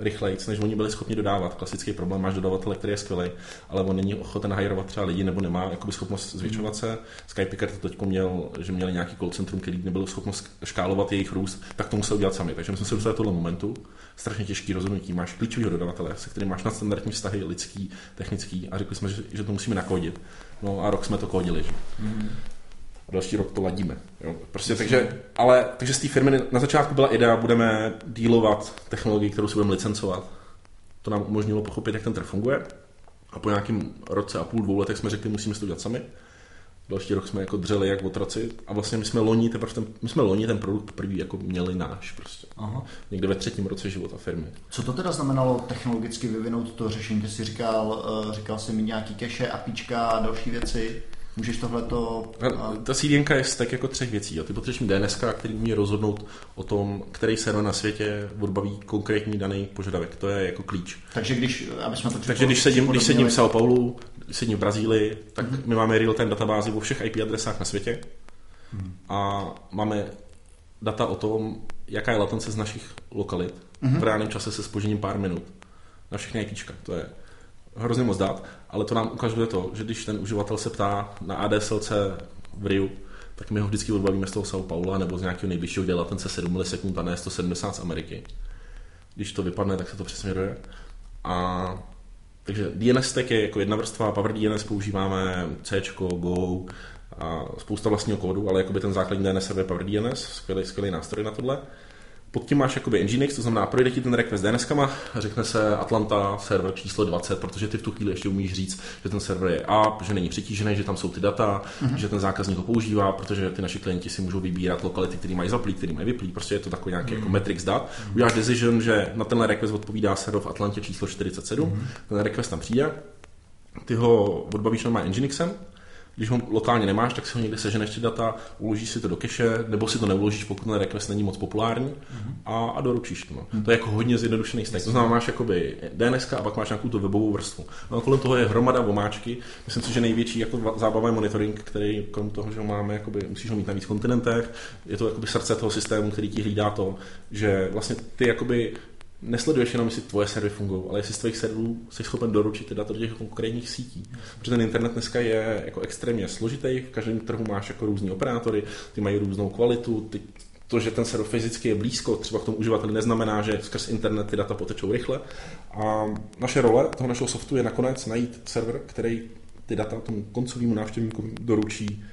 rychleji, než oni byli schopni dodávat. Klasický problém, máš dodavatele, který je skvělý, ale on není ochoten hajrovat třeba lidi nebo nemá jakoby, schopnost zvětšovat se. Skypicker to teď měl, že měli nějaký call centrum, který nebyl schopnost škálovat jejich růst, tak to musel udělat sami. Takže my jsme se dostali tohle momentu. Strašně těžký rozhodnutí. Máš klíčového dodavatele, se kterým máš nadstandardní vztahy lidský, technický a řekli jsme, že, že to musíme nakodit. No a rok jsme to kodili. Že? Mm a další rok to ladíme. Jo. Prostě, takže, ale, takže z té firmy na začátku byla idea, budeme dílovat technologii, kterou si budeme licencovat. To nám umožnilo pochopit, jak ten trh funguje. A po nějakém roce a půl, dvou letech jsme řekli, musíme to dělat sami. Další rok jsme jako dřeli jak otraci a vlastně my jsme loni, teprve ten, my jsme loni ten produkt první jako měli náš prostě. Aha. Někde ve třetím roce života firmy. Co to teda znamenalo technologicky vyvinout to řešení? Ty jsi říkal, eh, říkal jsi mi nějaký cache, apíčka a další věci. Můžeš tohleto... A... Ta CDN je tak jako třech věcí. A ty potřebuješ mít DNS, který umí rozhodnout o tom, který server na světě odbaví konkrétní daný požadavek. To je jako klíč. Takže když, aby jsme to Takže když sedím, když sedím v São Paulo, když sedím v Brazílii, tak mm-hmm. my máme real-time databázi o všech IP adresách na světě mm-hmm. a máme data o tom, jaká je latence z našich lokalit mm-hmm. v reálném čase se spožením pár minut na všechny IPčka. To je hrozně moc dát, ale to nám ukazuje to, že když ten uživatel se ptá na ADSLC v Riu, tak my ho vždycky odbavíme z toho São Paula nebo z nějakého nejbližšího, kde latence 7 milisekund a ne 170 z Ameriky. Když to vypadne, tak se to přesměruje. A takže DNS stack je jako jedna vrstva, Power DNS používáme C, Go a spousta vlastního kódu, ale jakoby ten základní DNS server Power DNS, skvělý, skvělý nástroj na tohle. Pod tím máš jakoby Nginx, to znamená, projde ti ten request dns a řekne se Atlanta server číslo 20, protože ty v tu chvíli ještě umíš říct, že ten server je up, že není přetížený, že tam jsou ty data, mm-hmm. že ten zákazník ho používá, protože ty naši klienti si můžou vybírat lokality, které mají zaplý, které mají vyplý, prostě je to takový nějaký mm-hmm. jako metrix dat. Mm-hmm. Uděláš decision, že na tenhle request odpovídá server v Atlantě číslo 47, mm-hmm. ten request tam přijde, ty ho odbavíš normálně Nginxem, když ho lokálně nemáš, tak si ho někde seženeš ty data, uložíš si to do cache, nebo si to neuložíš, pokud ten request není moc populární a, a doručíš to. No. Mm. To je jako hodně zjednodušený stack. To znamená, máš jakoby DNS a pak máš nějakou tu webovou vrstvu. No a kolem toho je hromada omáčky. Myslím si, že největší jako zábava je monitoring, který kolem toho, že ho máme, jakoby, musíš ho mít na víc kontinentech. Je to jakoby srdce toho systému, který ti hlídá to, že vlastně ty jakoby nesleduješ jenom, jestli tvoje servery fungují, ale jestli z tvých serverů jsi schopen doručit data do těch konkrétních sítí. Protože ten internet dneska je jako extrémně složitý, v každém trhu máš jako různý operátory, ty mají různou kvalitu, ty, to, že ten server fyzicky je blízko, třeba k tomu uživateli, neznamená, že skrz internet ty data potečou rychle. A naše role toho našeho softu je nakonec najít server, který ty data tomu koncovému návštěvníku doručí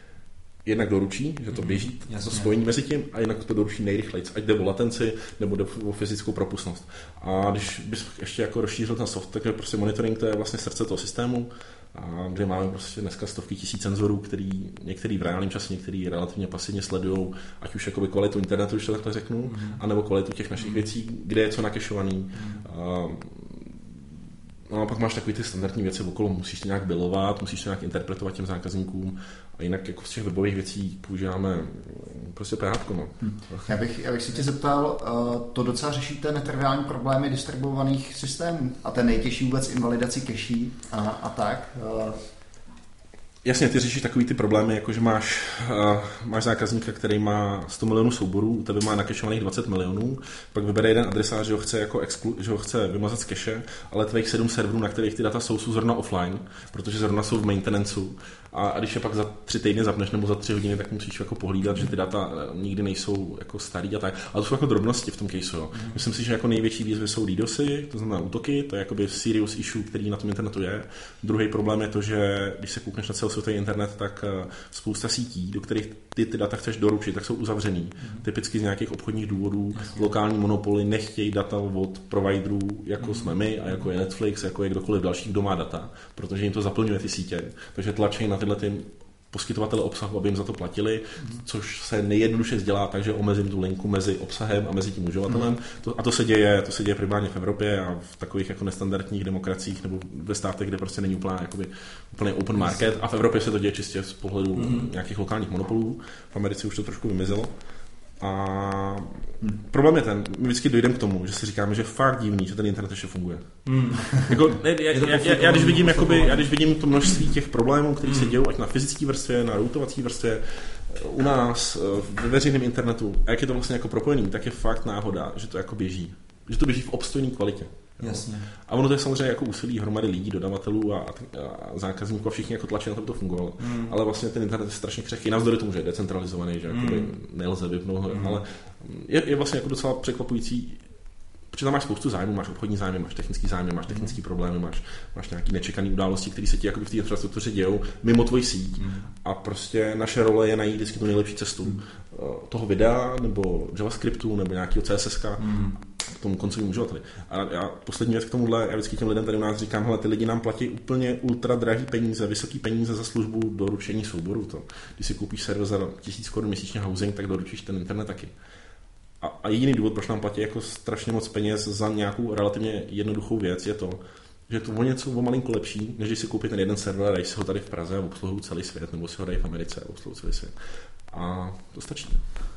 jednak doručí, že to mhm. běží, Jasně. to spojení mezi tím, a jinak to doručí nejrychleji, ať jde o latenci nebo jde o fyzickou propustnost. A když bys ještě jako rozšířil ten soft, tak je prostě monitoring to je vlastně srdce toho systému, a kde máme prostě dneska stovky tisíc senzorů, který některý v reálném čase, některý relativně pasivně sledují, ať už jakoby kvalitu internetu, když to takhle řeknu, mm. anebo kvalitu těch našich mm. věcí, kde je co nakešovaný. Mm. No a pak máš takový ty standardní věci okolo, musíš to nějak bilovat, musíš to nějak interpretovat těm zákazníkům a jinak jako z těch webových věcí používáme prostě PHP. No. Hm. Já, bych, já bych si tě zeptal, uh, to docela řešíte netriviální problémy distribuovaných systémů a ten nejtěžší vůbec invalidaci cache a, a tak. Jasně, ty řešíš takový ty problémy, jako že máš, uh, máš zákazníka, který má 100 milionů souborů, u tebe má nakešovaných 20 milionů, pak vybere jeden adresář, že ho chce, jako exclu, že ho chce vymazat z cache, ale tvých 7 serverů, na kterých ty data jsou, jsou zrovna offline, protože zrovna jsou v maintenanceu a, a když je pak za tři týdny zapneš nebo za tři hodiny, tak musíš jako pohlídat, že ty data eh, nikdy nejsou jako starý a tak. Ale to jsou jako drobnosti v tom caseu. Jo. Mm. Myslím si, že jako největší výzvy jsou DDoSy, to znamená útoky, to je jakoby serious issue, který na tom internetu je. Druhý problém je to, že když se koukneš na celosvětový internet, tak eh, spousta sítí, do kterých ty ty data chceš doručit, tak jsou uzavřený. Mm. Typicky z nějakých obchodních důvodů. Jasně. Lokální monopoly nechtějí data od providerů, jako mm. jsme my a jako je Netflix, jako je kdokoliv další, kdo má data, protože jim to zaplňuje ty sítě. Takže tlačí na tyhle ty poskytovatele obsahu, aby jim za to platili, což se nejjednoduše dělá takže omezím tu linku mezi obsahem a mezi tím uživatelem. Mm. To, a to se děje, to se děje primárně v Evropě a v takových jako nestandardních demokraciích nebo ve státech, kde prostě není úplná, jakoby, úplně open market. A v Evropě se to děje čistě z pohledu mm. nějakých lokálních monopolů. V Americe už to trošku vymizelo. A problém je ten, my vždycky dojdeme k tomu, že si říkáme, že je fakt divný, že ten internet ještě funguje. Mm. jako, ne, já, já, já, já, když vidím, jakoby, já když vidím to množství těch problémů, které mm. se hmm. dějí, ať na fyzické vrstvě, na routovací vrstvě, u nás, ve veřejném internetu, a jak je to vlastně jako propojený, tak je fakt náhoda, že to jako běží. že to běží v obstojné kvalitě. Jasně. A ono to je samozřejmě jako úsilí hromady lidí, dodavatelů a, a zákazníků a všichni jako tlačí na to, aby to fungovalo. Hmm. Ale vlastně ten internet je strašně křehký, navzdory tomu, že je decentralizovaný, že Hmm. nelze vypnout, Hmm. ale je, je vlastně jako docela překvapující, protože tam máš spoustu zájmů, máš obchodní zájmy, máš technický zájmy, máš technické problémy, máš, máš nějaké nečekané události, které se ti jakoby v té infrastruktuře dějou mimo tvoji síť. Hmm. A prostě naše role je najít vždycky tu nejlepší cestu eh, toho videa, nebo JavaScriptu, nebo nějakého CSS, Hmm. K tomu koncovému uživateli. A já poslední věc k tomuhle, já vždycky těm lidem tady u nás říkám, hele, ty lidi nám platí úplně ultra drahý peníze, vysoký peníze za službu doručení souboru. To. Když si koupíš server za 1000 korun měsíčně housing, tak doručíš ten internet taky. A, a jediný důvod, proč nám platí jako strašně moc peněz za nějakou relativně jednoduchou věc, je to, že to o něco o malinko lepší, než když si koupí ten jeden server a dají si ho tady v Praze a obsluhují celý svět, nebo si ho dají v Americe a obsluhují celý svět. A to stačí.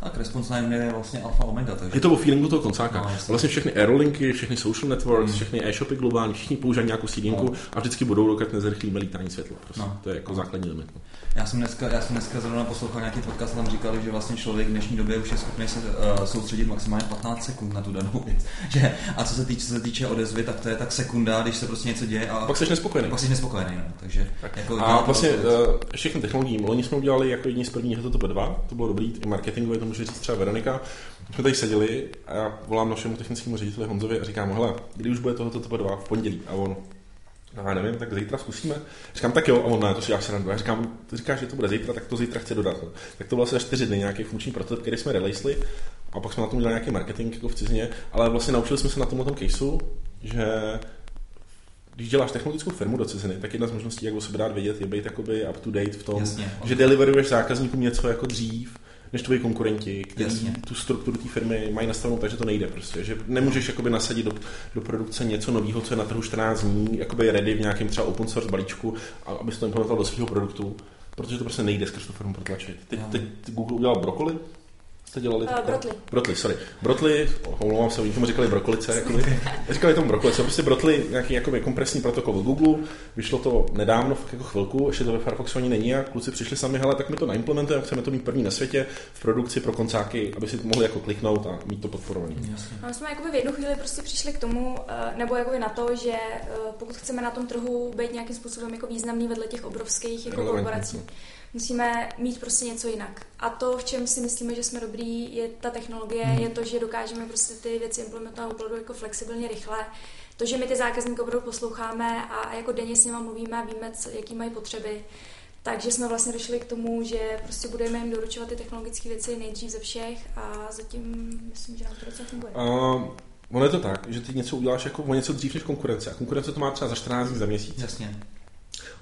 Tak response time je vlastně alfa omega, takže... Je to o feelingu toho koncáka. No, vlastně všechny aerolinky, všechny social networks, Hmm. všechny e-shopy globální, všichni používají nějakou sídinku No. a vždycky budou, dokud nezrychlíme lítání světla. Prostě. No. To je jako No. základní limit. No. Já jsem dneska, já jsem dneska zrovna poslouchal nějaký podcast a tam říkali, že vlastně člověk v dnešní době už je schopný se uh, soustředit maximálně 15 sekund na tu danou věc. Že, a co se týče, co se týče odezvy, tak to je tak sekunda, když se prostě něco děje a pak jsi nespokojený. pak jsi nespokojený. No. Takže, jako, A vlastně uh, všechny technologií, loni jsme udělali jako jedni z prvních HTTP 2, to bylo dobrý, i marketingově, to může říct třeba Veronika. My jsme tady seděli a já volám našemu technickému řediteli Honzovi a říkám, hele, kdy už bude toho HTTP 2 v pondělí? A on, "No, já nevím, tak zítra zkusíme. Říkám, tak jo, a on ne, to si já se randu. Já říkám, ty říkáš, že to bude zítra, tak to zítra chci dodat. No. Tak to bylo asi čtyři dny nějaký funkční prototyp, který jsme releasli a pak jsme na tom dělali nějaký marketing jako v cizině, ale vlastně naučili jsme se na tomhle caseu, že když děláš technologickou firmu do ciziny, tak jedna z možností, jak o sebe dát vědět, je být jakoby up to date v tom, Jasně. že deliveruješ zákazníkům něco jako dřív, než tvoji konkurenti, kteří Jasně. tu strukturu té firmy mají nastavenou tak, že to nejde prostě. Že nemůžeš jakoby nasadit do, do produkce něco nového, co je na trhu 14 dní, jakoby ready v nějakém třeba open source balíčku, a aby se to implementoval do svého produktu, protože to prostě nejde skrz tu firmu protlačit. Teď, teď Google udělal brokoli, jste dělali? Uh, brotli. Brotli, sorry. Brotli, omlouvám se, oni tomu říkali brokolice. Jakoby. Říkali tomu brokolice, prostě brotli nějaký jakoby, kompresní protokol od Google, vyšlo to nedávno, fakt jako chvilku, ještě to ve Firefoxu ani není a kluci přišli sami, hele, tak my to naimplementujeme, chceme to mít první na světě v produkci pro koncáky, aby si to mohli jako kliknout a mít to podporovaný. Jasně. No, my jsme jakoby v jednu chvíli prostě přišli k tomu, eh, nebo jakoby na to, že eh, pokud chceme na tom trhu být nějakým způsobem jako významný vedle těch obrovských jako korporací. Musíme mít prostě něco jinak. A to, v čem si myslíme, že jsme dobrý, je ta technologie, Hmm. je to, že dokážeme prostě ty věci implementovat opravdu jako flexibilně, rychle. To, že my ty zákazníky opravdu posloucháme a jako denně s nimi mluvíme a víme, co, jaký mají potřeby. Takže jsme vlastně došli k tomu, že prostě budeme jim doručovat ty technologické věci nejdřív ze všech a zatím myslím, že nám to docela funguje. A ono je to tak, že ty něco uděláš jako o něco dřív než konkurence. A konkurence to má třeba za 14 dní za měsíc. Jasně.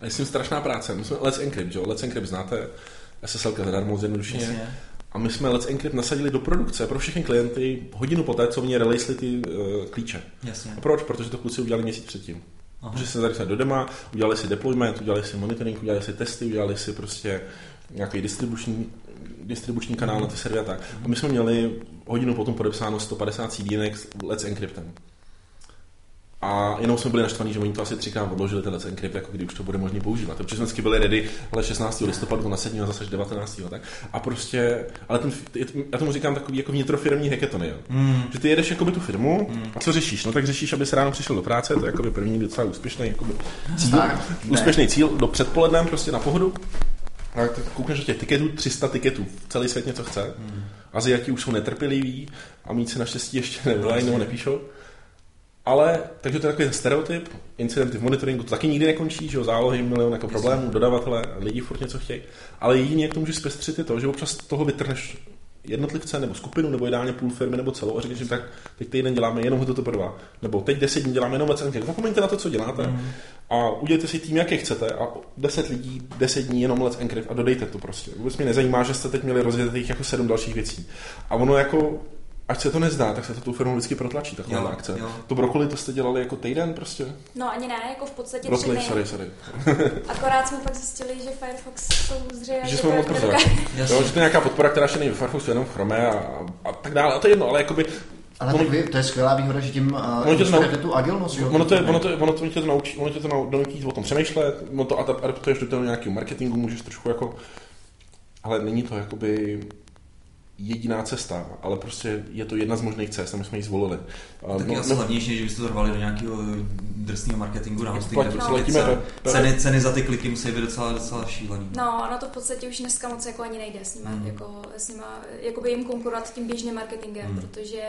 A je s tím strašná práce. My jsme Let's Encrypt, že jo? Let's Encrypt znáte, SSL zadarmo zjednodušeně. A my jsme Let's Encrypt nasadili do produkce pro všechny klienty hodinu poté, co oni releasli ty uh, klíče. Jasně. A proč? Protože to kluci udělali měsíc předtím. Aha. Protože se zaregistovali do dema, udělali si deployment, udělali si monitoring, udělali si testy, udělali si prostě nějaký distribuční, distribuční kanál na ty servery a tak. A my jsme měli hodinu potom podepsáno 150 CDNek s Let's Encryptem. A jenom jsme byli naštvaní, že oni to asi třikrát odložili ten Encrypt, jako kdy už to bude možné používat. Protože jsme vždycky byli ready, ale 16. listopadu to nasadíme a zase až 19. Tak. A prostě, ale ten, já tomu říkám takový jako vnitrofirmní hackathony. Jo. Mm. Že ty jedeš jakoby tu firmu a co řešíš? No tak řešíš, aby se ráno přišel do práce, to je jakoby první docela úspěšný jakoby cíl, Start. úspěšný cíl do předpolednem prostě na pohodu. A tak koukneš do těch tiketů, 300 tiketů, celý svět něco chce. Aziati už jsou netrpěliví a mít se naštěstí ještě nevolají nebo nepíšou. Ale, takže to je takový stereotyp, incidenty v monitoringu, to taky nikdy nekončí, že jo, zálohy, milion jako problémů, dodavatele, lidi furt něco chtějí. Ale jedině, jak to můžeš zpestřit, je to, že občas toho vytrhneš jednotlivce nebo skupinu, nebo ideálně půl firmy nebo celou a řekneš jim tak, teď týden děláme jenom toto dva, nebo teď deset dní děláme jenom Encrypt. Zapomeňte na to, co děláte Mm. a udělejte si tým, jaký chcete a deset lidí, deset dní jenom Let's Encrypt a dodejte to prostě. Vůbec mě nezajímá, že jste teď měli rozjetých jako sedm dalších věcí. A ono jako Ať se to nezdá, tak se to tou firmou vždycky protlačí, taková Jo, akce. jo. To brokoli to jste dělali jako týden prostě? No ani ne, jako v podstatě tři Brokoli, dny. sorry, sorry. Akorát jsme pak zjistili, že Firefox soudře... Že jsme moc to brzo. nedokáže- Jo, že to je nějaká podpora, která ještě není ve Firefoxu, jenom v Chrome a, a, tak dále. A to je jedno, ale jakoby Ale Ono- vy, to je skvělá výhoda, že tím uh, Ono tě to inspirujete tu agilnost? Ono to, je, ono, to, ono to tě to naučí, ono tě to nau- donutí o tom přemýšlet, ono to adap- adaptuješ do toho nějakého marketingu, můžeš trošku jako, ale není to jakoby, jediná cesta, ale prostě je to jedna z možných cest a my jsme ji zvolili. A Tak je asi levnější, než byste to rvali do nějakého drsného marketingu na hosting. platí, kde no, letíme ceny- pe- ceny, ceny za ty kliky musí být docela, docela šílený. No, ono to v podstatě už dneska moc jako ani nejde s nima, Mm. mm. jako, s nima jakoby jim konkurovat tím běžným marketingem, Mm. mm. protože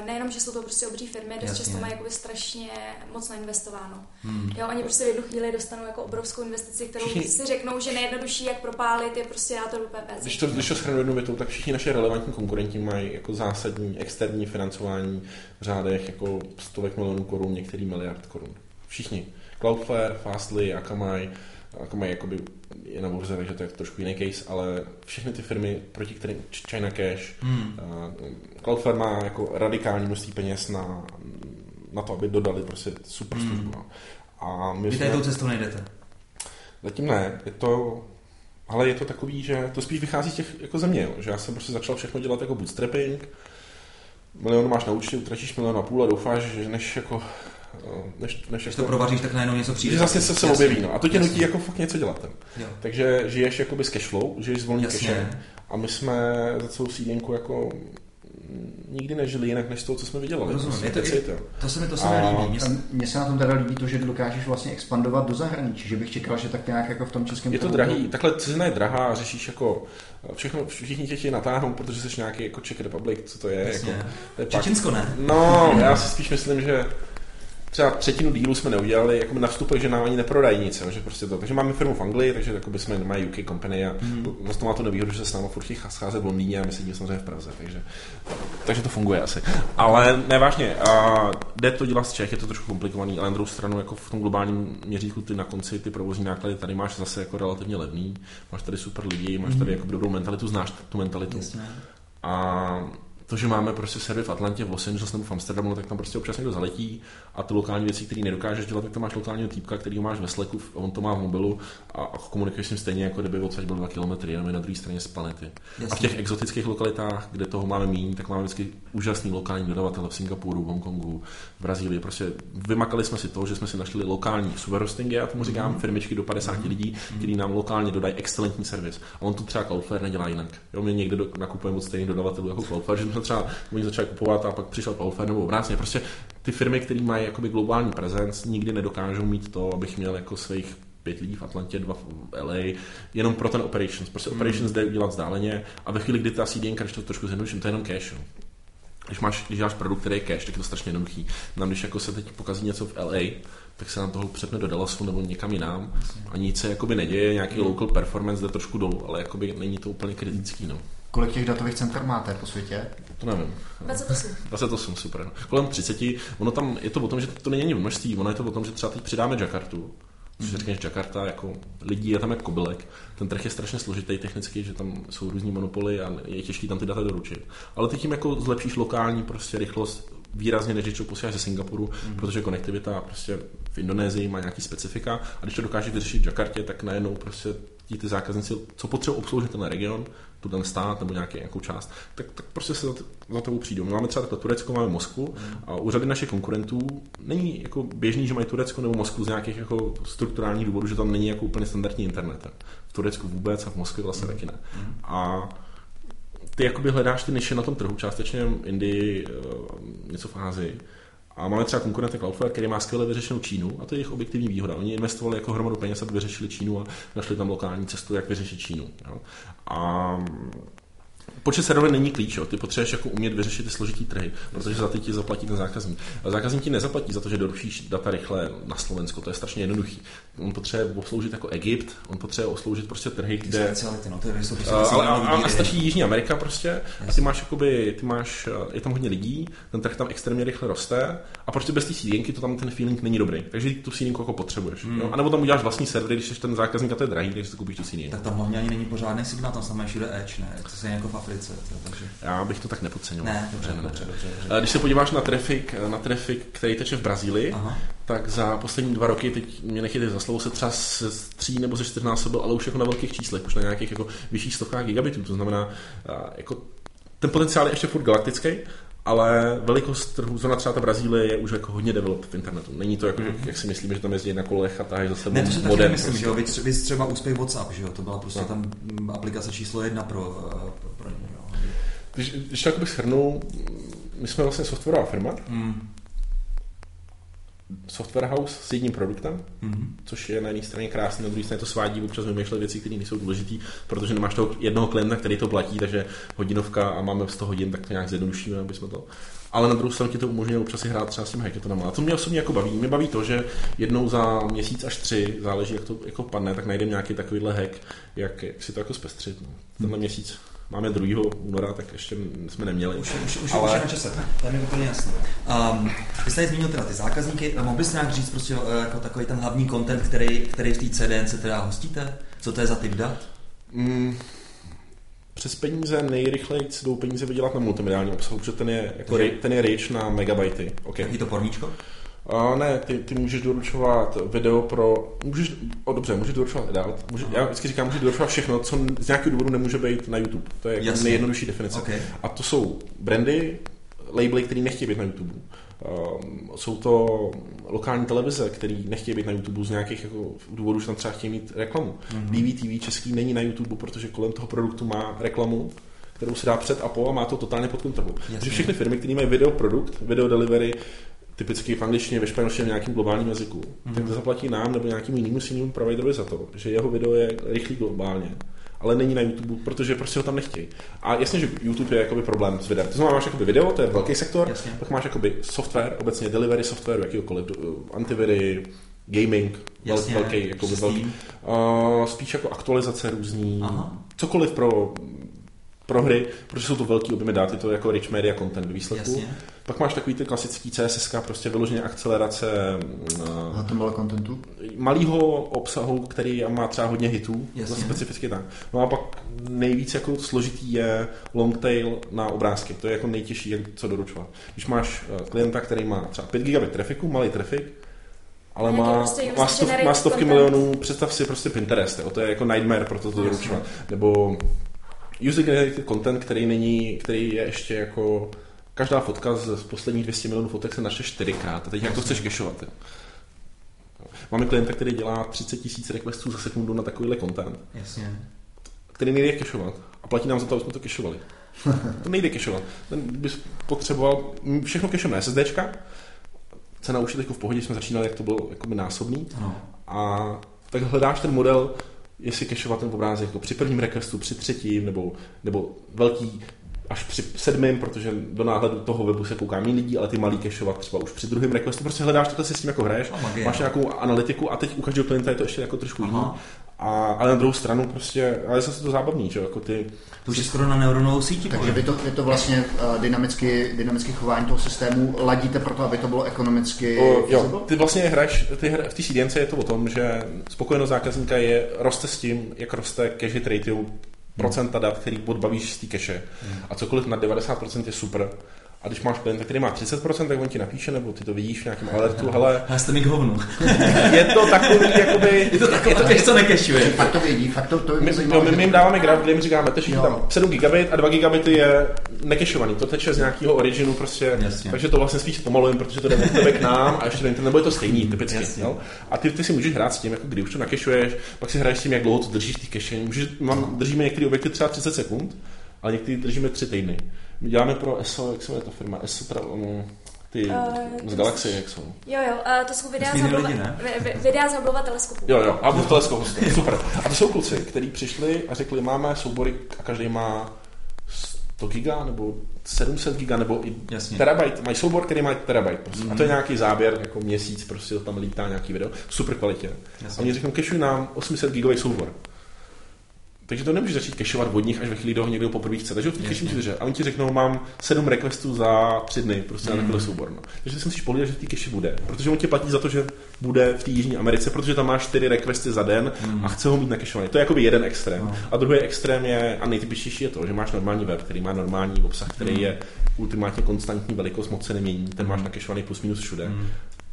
uh, nejenom, že jsou to prostě obří firmy, dost Jasně. často mají jakoby strašně moc nainvestováno. Hmm. Jo, oni prostě v jednu chvíli dostanou jako obrovskou investici, kterou Všichni- si řeknou, že nejjednodušší, jak propálit, je prostě dát to do PPC. Když to, když to jednou větou, tak všichni naše relevantní konkurenti mají jako zásadní externí financování v řádech jako stovek milionů korun, některý miliard korun. Všichni. Cloudflare, Fastly, Akamai, Akamai jakoby je na burze, takže to je trošku jiný case, ale všechny ty firmy, proti kterým China Cash, Hmm. Cloudflare má jako radikální množství peněz na, na to, aby dodali prostě super Hmm. službu. no. A my Vy tady tou cestou nejdete. Zatím ne, je to, ale je to takový, že to spíš vychází z těch jako země, jo. že já jsem prostě začal všechno dělat jako bootstrapping, milion máš na účtě, utratíš milion a půl a doufáš, že než jako eh, než, než jako, to provaříš, tak najednou něco přijde. že zase se, se objeví, no. A to tě Jasně. nutí jako fakt něco dělat. Tam. Jo. Takže žiješ jakoby z cashflow, žiješ z volný Jasně. cashem. A my jsme za celou sídlenku jako nikdy nežili jinak než to, co jsme vydělali. Rozumím. Prostě Je to- jo. To se mi, to se mi líbí. Mně se- na tom teda líbí to, že dokážeš vlastně expandovat do zahraničí, že bych čekal, že tak nějak jako v tom českém Je to drahý, takhle cizina je drahá a řešíš jako všechno, všichni tě chtějí natáhnout, protože jsi nějaký jako Czech Republic, co to je. Jasně. Jako, to je pak, Čečinsko ne. no, já si spíš myslím, že třeba třetinu dílu jsme neudělali, jako na vstupech, že nám ani neprodají nic, jo, že prostě to. Takže máme firmu v Anglii, takže jako jsme mají UK company a mm. zase to má to nevýhodu, že se s námi furt scházet v Londýně a my sedíme samozřejmě v Praze, takže, takže to funguje asi. Ale ne, vážně, a jde to dělat z Čech, je to trošku komplikovaný, ale na druhou stranu jako v tom globálním měřítku ty na konci ty provozní náklady tady máš zase jako relativně levný, máš tady super lidi, máš tady jako dobrou mentalitu, znáš tu mentalitu. Jasně. A to, že máme prostě server v Atlantě, v Los Angeles nebo v Amsterdamu, no tak tam prostě občas někdo zaletí a ty lokální věci, které nedokážeš dělat, tak tam máš lokálního týpka, který máš ve Slacku, on to má v mobilu a, a komunikuješ s ním stejně, jako kdyby odsaď byl dva kilometry, jenom je na druhé straně z planety. A v Jasně. těch exotických lokalitách, kde toho máme méně, tak máme vždycky úžasný lokální dodavatele v Singapuru, v Hongkongu, v Brazílii. Prostě vymakali jsme si to, že jsme si našli lokální superhostingy, já tomu říkám, firmičky do 50 lidí, kteří nám lokálně dodají excelentní servis. A on to třeba Cloudflare nedělá jinak. Jo, my někde do, nakupujeme od stejných dodavatelů jako Cloudflare, že jsme třeba oni začali kupovat a pak přišel Cloudflare nebo obráceně. Prostě ty firmy, které mají jakoby globální prezenc, nikdy nedokážou mít to, abych měl jako svých pět lidí v Atlantě, dva v LA, jenom pro ten operations. Prostě operations jde udělat vzdáleně a ve chvíli, kdy ta CDN, když to trošku zjednoduším, to je jenom cash. Když, máš, když děláš produkt, který je cash, tak je to strašně jednoduchý. Nám, když jako se teď pokazí něco v LA, tak se nám toho přepne do Dallasu nebo někam jinam a nic se jakoby neděje, nějaký local performance jde trošku dolů, ale jakoby není to úplně kritický. No. Kolik těch datových center máte po světě? To nevím. 28. 28, super. No. Kolem 30. Ono tam je to o tom, že to není v množství, ono je to o tom, že třeba teď přidáme Jakartu, Když mm. řekneš Jakarta, jako lidí je tam jako kobylek, ten trh je strašně složitý technicky, že tam jsou různý monopoly a je těžké tam ty data doručit. Ale ty tím jako zlepšíš lokální prostě rychlost výrazně, než když to posíláš ze Singapuru, mm. protože konektivita prostě v Indonésii má nějaký specifika a když to dokážeš vyřešit v Jakartě, tak najednou prostě ti ty zákazníci, co potřebují obsloužit ten region, tu ten stát nebo nějaký, nějakou část, tak, tak prostě se za, t- za tebou přijdou. Máme třeba takhle Turecko, máme Moskvu a u řady našich konkurentů není jako běžný, že mají Turecko nebo Moskvu z nějakých jako strukturálních důvodů, že tam není jako úplně standardní internet. V Turecku vůbec a v Moskvě vlastně taky ne. A ty jakoby hledáš ty niše na tom trhu, částečně v Indii, eh, něco v Ázii. A máme třeba konkurenta Cloudflare, který má skvěle vyřešenou Čínu a to je jejich objektivní výhoda. Oni investovali jako hromadu peněz, aby vyřešili Čínu a našli tam lokální cestu, jak vyřešit Čínu. Jo. A Počet serverů není klíč, jo. ty potřebuješ jako umět vyřešit ty složitý trhy, protože za ty ti zaplatí ten zákazník. A zákazník ti nezaplatí za to, že doručíš data rychle na Slovensko, to je strašně jednoduchý. On potřebuje obsloužit jako Egypt, on potřebuje obsloužit prostě trhy, Ty kde... speciality, no, to je, jsou prostě ale, a, a, stačí Jižní Amerika prostě a ty máš jakoby, ty máš, eh, je tam hodně lidí, ten trh tam extrémně rychle roste a prostě bez té sídinky to tam ten feeling není dobrý. Takže tu sídinku jako potřebuješ. Hmm. A nebo tam uděláš vlastní servery, když jsi ten zákazník a to je drahý, takže si koupíš tu sídinku. Tak tam hlavně ani není pořádný signál, tam samé všude edge, ne? To se jako v Africe, to, takže... Já bych to tak nepodceňoval. Ne, dobře, Ne, dobře, dobře, dobře. Eh, Když se podíváš na trafik, na trafik, který teče v Brazílii, Aha. Tak za poslední dva roky, teď mě nechytej za slovo, se třeba se tří nebo ze čtyřnásobil, ale už jako na velkých číslech, už na nějakých jako vyšších stovkách gigabitů. To znamená, jako ten potenciál je ještě furt galaktický, ale velikost trhu, zrovna třeba ta Brazílie je už jako hodně develop v internetu. Není to jako, mm. jak si myslíme, že tam jezdí na kolech a tahají za sebou Ne, to si taky modem. nemyslím, prostě. že jo, vy, vy třeba úspěch WhatsApp, že jo, to byla prostě No. tam mm, aplikace číslo jedna pro, eh, pro, pro ně, jo. Když, když to jakoby shrnu, my jsme vlastně softwarová firma, Mm. Software house s jedním produktem, Mm. což je na jedné straně krásné, na druhé straně to svádí občas vymýšlet věci, které nejsou důležité, protože nemáš toho jednoho klienta, který to platí, takže hodinovka a máme 100 hodin, tak to nějak zjednodušíme, aby jsme to. Ale na druhou stranu ti to umožňuje občas si hrát třeba s těmi hackathonama. A to mě osobně jako baví. Mě baví to, že jednou za měsíc až tři, záleží jak to jako padne, tak najdeme nějaký takovýhle hack, jak, jak si to jako zpestřit. No. Tenhle měsíc máme 2. února, tak ještě jsme neměli. Už, už, už, Ale- už je na čase, to je mi úplně jasné. Um, jsi tady zmínil teda ty zákazníky, mohl bys nějak říct prostě eh, jako takový ten hlavní content, který, který v té CDN teda hostíte? Co to je za typ dat? Mm, přes peníze nejrychleji jdou peníze vydělat na multimediálním obsahu, protože ten je, jako, ten je rich na megabajty. Okay. Jaký to porníčko? A ne, ty, ty můžeš doručovat video pro... Můžeš, o, dobře, můžeš doručovat dál. Může, já vždycky říkám, můžeš doručovat všechno, co z nějakého důvodu nemůže být na YouTube. To je jako nejjednodušší definice. Okay. A to jsou brandy, labely, které nechtějí být na YouTube. Um, jsou to lokální televize, které nechtějí být na YouTube z nějakých jako důvodů, že tam třeba chtějí mít reklamu. Mhm. Mm-hmm. DVTV český není na YouTube, protože kolem toho produktu má reklamu, kterou se dá před a po a má to totálně pod kontrolou. Takže všechny firmy, které mají video produkt, video delivery, typicky v angličtině, ve španělštině, v nějakém globálním jazyku, mm-hmm. to zaplatí nám nebo nějakému jinému seniornímu providerovi za to, že jeho video je rychlý globálně ale není na YouTube, protože prostě ho tam nechtějí. A jasně, že YouTube je jakoby problém s videem. To znamená, máš jakoby video, to je velký sektor, Jasně. pak máš jakoby software, obecně delivery software, jakýkoliv, uh, antiviry, gaming, Jasně, velký, jakoby velký. Uh, spíš jako aktualizace různý, Aha. cokoliv pro pro hry, protože jsou to velký objemy dat, je to jako rich media content ve výsledku. Jasně. Pak máš takový ty klasický CSS, prostě vyloženě akcelerace uh, HTML contentu. malého obsahu, který má třeba hodně hitů, Jasně. zase specificky tak. No a pak nejvíc jako složitý je long tail na obrázky. To je jako nejtěžší, jak co doručovat. Když máš eh, klienta, který má třeba 5 gigabit trafiku, malý trafik, ale má, prostě má, stov, má stovky content. milionů, představ si prostě Pinterest, jo, to je jako nightmare pro to, to doručovat. Nebo user generated content, který není, který je ještě jako každá fotka z, posledních 200 milionů fotek se načte čtyřikrát. A teď jak to chceš kešovat? Máme klienta, který dělá 30 tisíc requestů za sekundu na takovýhle content, Jasně. který nejde kešovat. A platí nám za to, aby jsme to kešovali. To nejde kešovat. Ten bys potřeboval všechno kešujeme SSDčka. Cena už je teď v pohodě, jsme začínali, jak to bylo jakoby násobný. Ano. A tak hledáš ten model, jestli kešovat ten obrázek jako při prvním requestu, při třetím, nebo, nebo velký až při sedmém, protože do náhledu toho webu se kouká méně lidí, ale ty malý kešovat třeba už při druhém requestu. Prostě hledáš, takhle si s tím jako hraješ, No, máš nějakou analytiku a teď u každého klienta je to ještě jako trošku jiný. A, ale na druhou stranu prostě, ale je zase to zábavný, že jako ty, To už je skoro na neuronovou síti. Takže vy to, vy to vlastně uh, dynamicky, dynamicky chování toho systému ladíte proto, aby to bylo ekonomicky O, jo, ty vlastně hraješ, ty hra, v té CDNce je to o tom, že spokojenost zákazníka je, roste s tím, jak roste cache ratio procenta dat, který odbavíš z té cache. A cokoliv na 90% je super. A když máš klienta, který má 30%, tak on ti napíše, nebo ty to vidíš v nějakém alertu, hele, Ale jste mi k hovnu. je to takový, jakoby... Je to taková cache, co nekešuje. Fakt to vědí, fakt to, to by My, zajímalo. my, my jim dáváme graf, kde jim říkáme, teší tam 7 gigabit a 2 gigabity je nekešovaný. To teče z nějakého originu prostě, Jasně. takže to vlastně spíš zpomalujeme, protože to jde od tebe k nám a ještě ten, nebo je to stejný typicky. Jasně. Jo? A ty, ty si můžeš hrát s tím, jako kdy už to nakešuješ, pak si hraješ s tím, jak dlouho to držíš ty keše. Můžeš, mám, držíme některé objekty třeba 30 sekund, ale některé držíme 3 týdny. My děláme pro ESO, jak se jmenuje ta firma? ESO, pra, um, ty Eh, z Galaxie, jak jsou. Jo, jo, uh, to jsou videa z Vesmírný Hubbleova, lidi, videa z Hubbleova teleskopu. Jo, jo, a v teleskop, super. A to jsou kluci, kteří přišli a řekli, máme soubory a každý má 100 giga nebo 700 giga nebo i Jasně. terabyte. Mají soubor, který má terabyte prostě. A to je nějaký záběr, jako měsíc, prostě to tam lítá nějaký video, v super kvalitě. Jasně. A oni řeknou, kešuj nám 800 gigový soubor. Takže to nemůžeš začít kešovat od nich, až ve chvíli, kdy ho někdo poprvé chce. Takže v cache musíš držet. A oni ti řeknou, mám 7 requestů za 3 dny, prostě na takový soubor. No. Takže si musíš polídat, že v té cache bude. Protože on ti platí za to, že bude v té Jižní Americe, protože tam má 4 requesty za den a chce ho mít nakešovaný. To je jakoby jeden extrém. No. A druhý extrém je, a nejtypičtější je to, že máš normální web, který má normální obsah, který je ultimátně konstantní velikost, moc se nemění. Ten máš nakešovaný plus minus všude.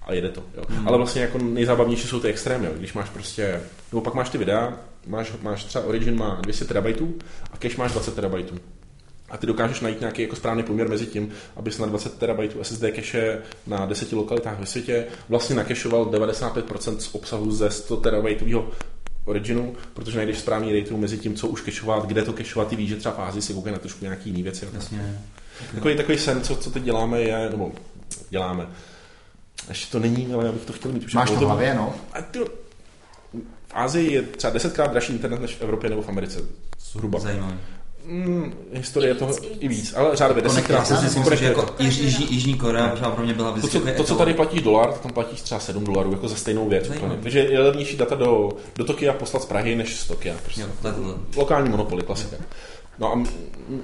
A jede to. Jo. Ale vlastně jako nejzábavnější jsou ty extrémy. Jo. Když máš prostě, nebo pak máš ty videa, máš, máš třeba Origin má 200 terabajtů a cache máš 20 terabajtů. A ty dokážeš najít nějaký jako správný poměr mezi tím, abys na 20 terabajtů SSD cache na 10 lokalitách ve světě vlastně nakešoval 95% z obsahu ze 100 terabajtového originu, protože najdeš správný rate mezi tím, co už kešovat, kde to kešovat, ty víš, že třeba v Ázii si koukají na trošku nějaký jiný věci. Jasně. Takový, takový sen, co, co teď děláme, je, nebo děláme. Ještě to není, ale já bych to chtěl mít. už Máš to jako v hlavě, no? A ty, v Ázii je třeba desetkrát dražší internet než v Evropě nebo v Americe. Zhruba. Zajímavý. Mm, historie I toho víc, i víc. i víc, ale řádově desetkrát. Já si myslím, že jako. Již, Jižní, Jižní Korea možná pro mě byla To vždycky co, to, co etalon. tady platíš dolar, tam platíš třeba 7 dolarů, jako za stejnou věc. Zajímavé. Úplně. Takže je levnější data do, do Tokia poslat z Prahy než z Tokia. Prostě. Jo, takhle. Lokální monopoly, klasika. No a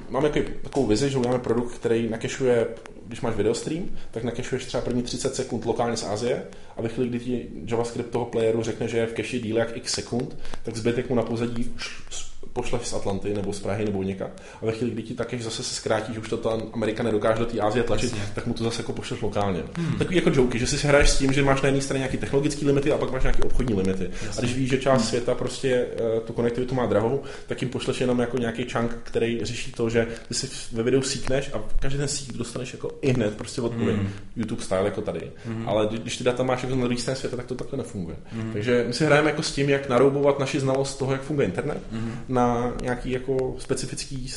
máme jako takovou vizi, že uděláme produkt, který nakešuje, když máš videostream, tak nakešuješ třeba první 30 sekund lokálně z Asie a ve chvíli, kdy ti JavaScript toho playeru řekne, že je v keši díl jak x sekund, tak zbytek mu na pozadí š- pošle z Atlanty nebo z Prahy nebo někam. A ve chvíli, kdy ti ta cache zase se zkrátí, že už to ta Amerika nedokáže do té Asie tlačit, Jasně. tak mu to zase jako pošleš lokálně. Hmm. Takový jako joky, že si hraješ s tím, že máš na jedné straně nějaké technologické limity a pak máš nějaké obchodní limity. A když víš, že část světa prostě uh, tu konektivitu má drahou, tak jim pošleš jenom jako nějaký chunk, který řeší to, že ty si ve videu síkneš a každý ten sík dostaneš jako i hned prostě odpověď. Hmm. YouTube style jako tady. Ale kdy- když ty data máš na druhé straně světa, tak to takhle nefunguje. Hmm. Takže my si hrajeme jako s tím, jak naroubovat naši znalost toho, jak funguje internet, Hmm. na nějaký jako specifický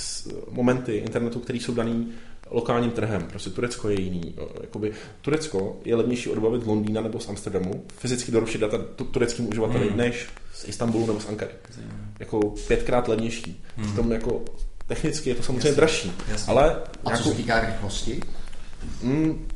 momenty internetu, které jsou daný lokálním trhem. Prostě Turecko je jiný. Jakoby Turecko je levnější odbavit z Londýna nebo z Amsterdamu, fyzicky doručit data tu- tureckým uživateli, Hmm. než z Istanbulu nebo z Ankary. Jako pětkrát levnější. Hmm. Přitom jako technicky je to samozřejmě Jasně. dražší. Jasně. Ale A co nějakou, se týká rychlosti? mm,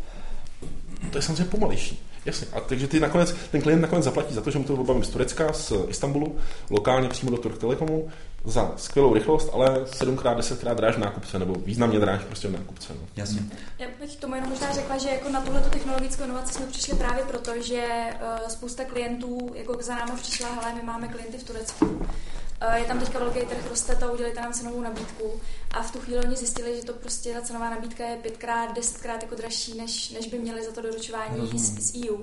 to je samozřejmě pomalejší. Jasně. A takže ty nakonec, ten klient nakonec zaplatí za to, že mu to obavím z Turecka, z Istanbulu, lokálně přímo do Turk Telekomu, za skvělou rychlost, ale sedmkrát, desetkrát dráž nákupce, nebo významně dráž prostě nákupce. No. Jasně. Já bych tomu jenom možná řekla, že jako na tuhleto technologickou inovaci jsme přišli právě proto, že uh, spousta klientů jako za námi přišla, hele, my máme klienty v Turecku, je tam teďka velký trh, roste to, udělejte nám cenovou nabídku a v tu chvíli oni zjistili, že to prostě ta cenová nabídka je pětkrát, desetkrát jako dražší, než, než by měli za to doručování z, z EU.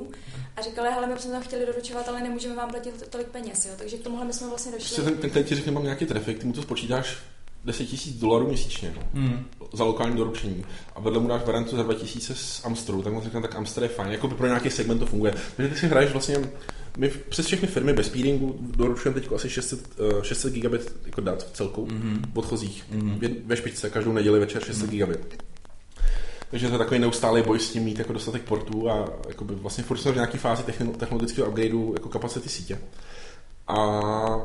A říkali, hele, my bychom tam chtěli doručovat, ale nemůžeme vám platit tolik peněz, jo. Takže k tomuhle my jsme vlastně Prostě došli. ten, ten klient ti řekne, mám nějaký trafik, ty mu to spočítáš 10 tisíc dolarů měsíčně no, Hmm. za lokální doručení a vedle mu dáš variantu za 2000 z Amsteru, tak mu řekne, tak Amster je fajn, jako by pro nějaký segment to funguje. Takže ty si hraješ vlastně, my přes všechny firmy bez peeringu doručujeme teď asi 600, eh, 600 gigabit jako dat v celku, Mhm. odchozích, Mhm. Ve- špičce, každou neděli večer 600 gigabit. Takže to je takový neustálý boj s tím mít jako dostatek portů a jakoby vlastně furt jsme v nějaké fázi techno- technologického upgradeu jako kapacity sítě. A-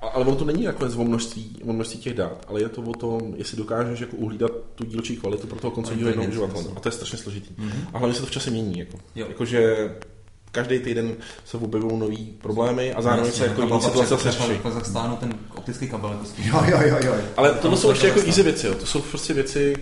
ale ono to není nakonec o množství, o množství těch dat, ale je to o tom, jestli dokážeš jako uhlídat tu dílčí kvalitu pro toho koncovního jednoho uživatele. A to je strašně složitý. Mhm. A hlavně se to v čase mění. Jako. Jakože každý týden se objevují nový problémy a zároveň se jako jiný situace zase řeší. Pak zastáhnu ten optický kabel. Jako. Jo, jo, jo, jo. Ale tohle se jsou ještě jako easy věci, jo. to jsou prostě věci,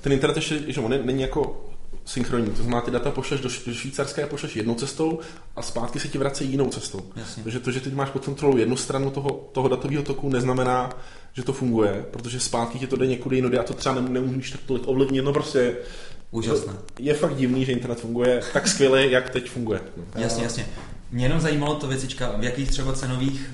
ten internet ještě, že on není jako synchronní, to znamená, ty data pošleš do, do Švýcarska, pošleš jednou cestou a zpátky se ti vrací jinou cestou. Jasně. Takže to, že ty máš pod kontrolou jednu stranu toho, toho datového toku, neznamená, že to funguje, protože zpátky ti to jde někudy jinudy a to třeba nem- nemůžeš tak tolik ovlivnit, no prostě Úžasné. je fakt divný, že internet funguje tak skvěle, jak teď funguje. Jasně, jasně. Mě jenom zajímalo to věcička, v jakých třeba cenových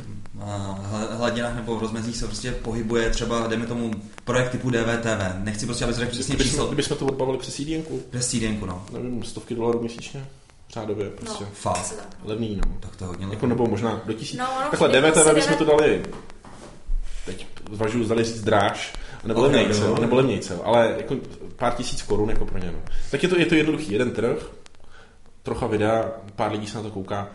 hladinách nebo v rozmezích se prostě pohybuje třeba, dejme tomu, projekt typu DVTV. Nechci prostě, abys řekl přesně Kdybychom, číslo. kdybychom to odbavili přes CDNku, Bez CDNku, no. nevím, stovky dolarů měsíčně, řádově, prostě. No, Fakt. no. Levný, no. Tak to je hodně Jako nebo možná do tisíc. No, ono Takhle jako DVTV se bychom to dali, teď zvažuji, zdali říct dráž, nebo Ok, levnějce, jo, nebo levnějce, ale jako pár tisíc korun jako pro ně. No. Tak je to, je to jednoduchý, jeden trh, trocha videa, pár lidí se na to kouká.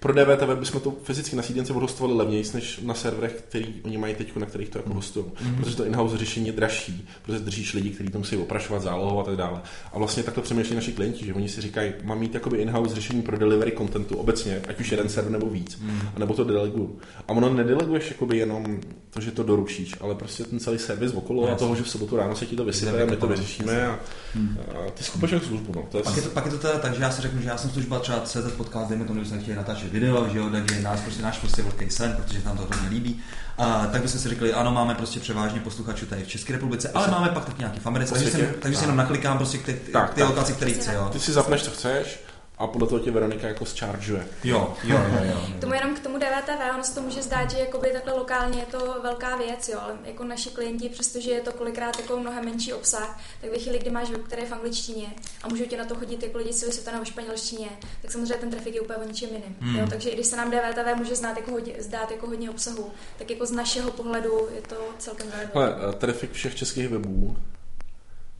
Pro DVTV bychom to fyzicky na sídence odhostovali levněji, než na serverech, který oni mají teď, na kterých to jako hostují. Mhm. Protože to in-house řešení je dražší, protože držíš lidi, kteří to musí oprašovat, zálohovat a tak dále. A vlastně takto přemýšlí naši klienti, že oni si říkají, mám mít jakoby in-house řešení pro delivery contentu obecně, ať už jeden server nebo víc, Mhm. a nebo to deleguju. A ono nedeleguješ jakoby jenom to, že to doručíš, ale prostě ten celý servis okolo a toho, že v sobotu ráno se ti to vysype, my to vyřešíme a, a ty skupuješ jako službu. No. To je Pak je, to, pak je to teda tak, že já si řeknu, že já jsem služba třeba CZ podcast, dejme tomu, že jsme chtěli natáčet video, že jo, takže nás prostě, náš prostě velký sen, protože nám to hodně líbí. A, tak bychom si řekli, ano, máme prostě převážně posluchačů tady v České republice, ale máme pak taky nějaký v Americe, takže, si, takže si jenom naklikám prostě k ty, Tak, ty tak. lokaci, které chci, jo. Ty si zapneš, co chceš a podle toho tě Veronika jako zchargeuje. Jo, jo, jo, jo. Tomu jenom k tomu DVTV, ono se to může zdát, že jakoby takhle lokálně je to velká věc, jo, ale jako naši klienti, přestože je to kolikrát jako mnohem menší obsah, tak ve chvíli, kdy máš web, který je v angličtině a můžou tě na to chodit jako lidi celý světa nebo španělštině, tak samozřejmě ten trafik je úplně o ničem jiným. Hmm. Jo, takže i když se nám DVTV může znát jako hodně, zdát jako hodně obsahu, tak jako z našeho pohledu je to celkem. Hele, eh, trafik všech českých webů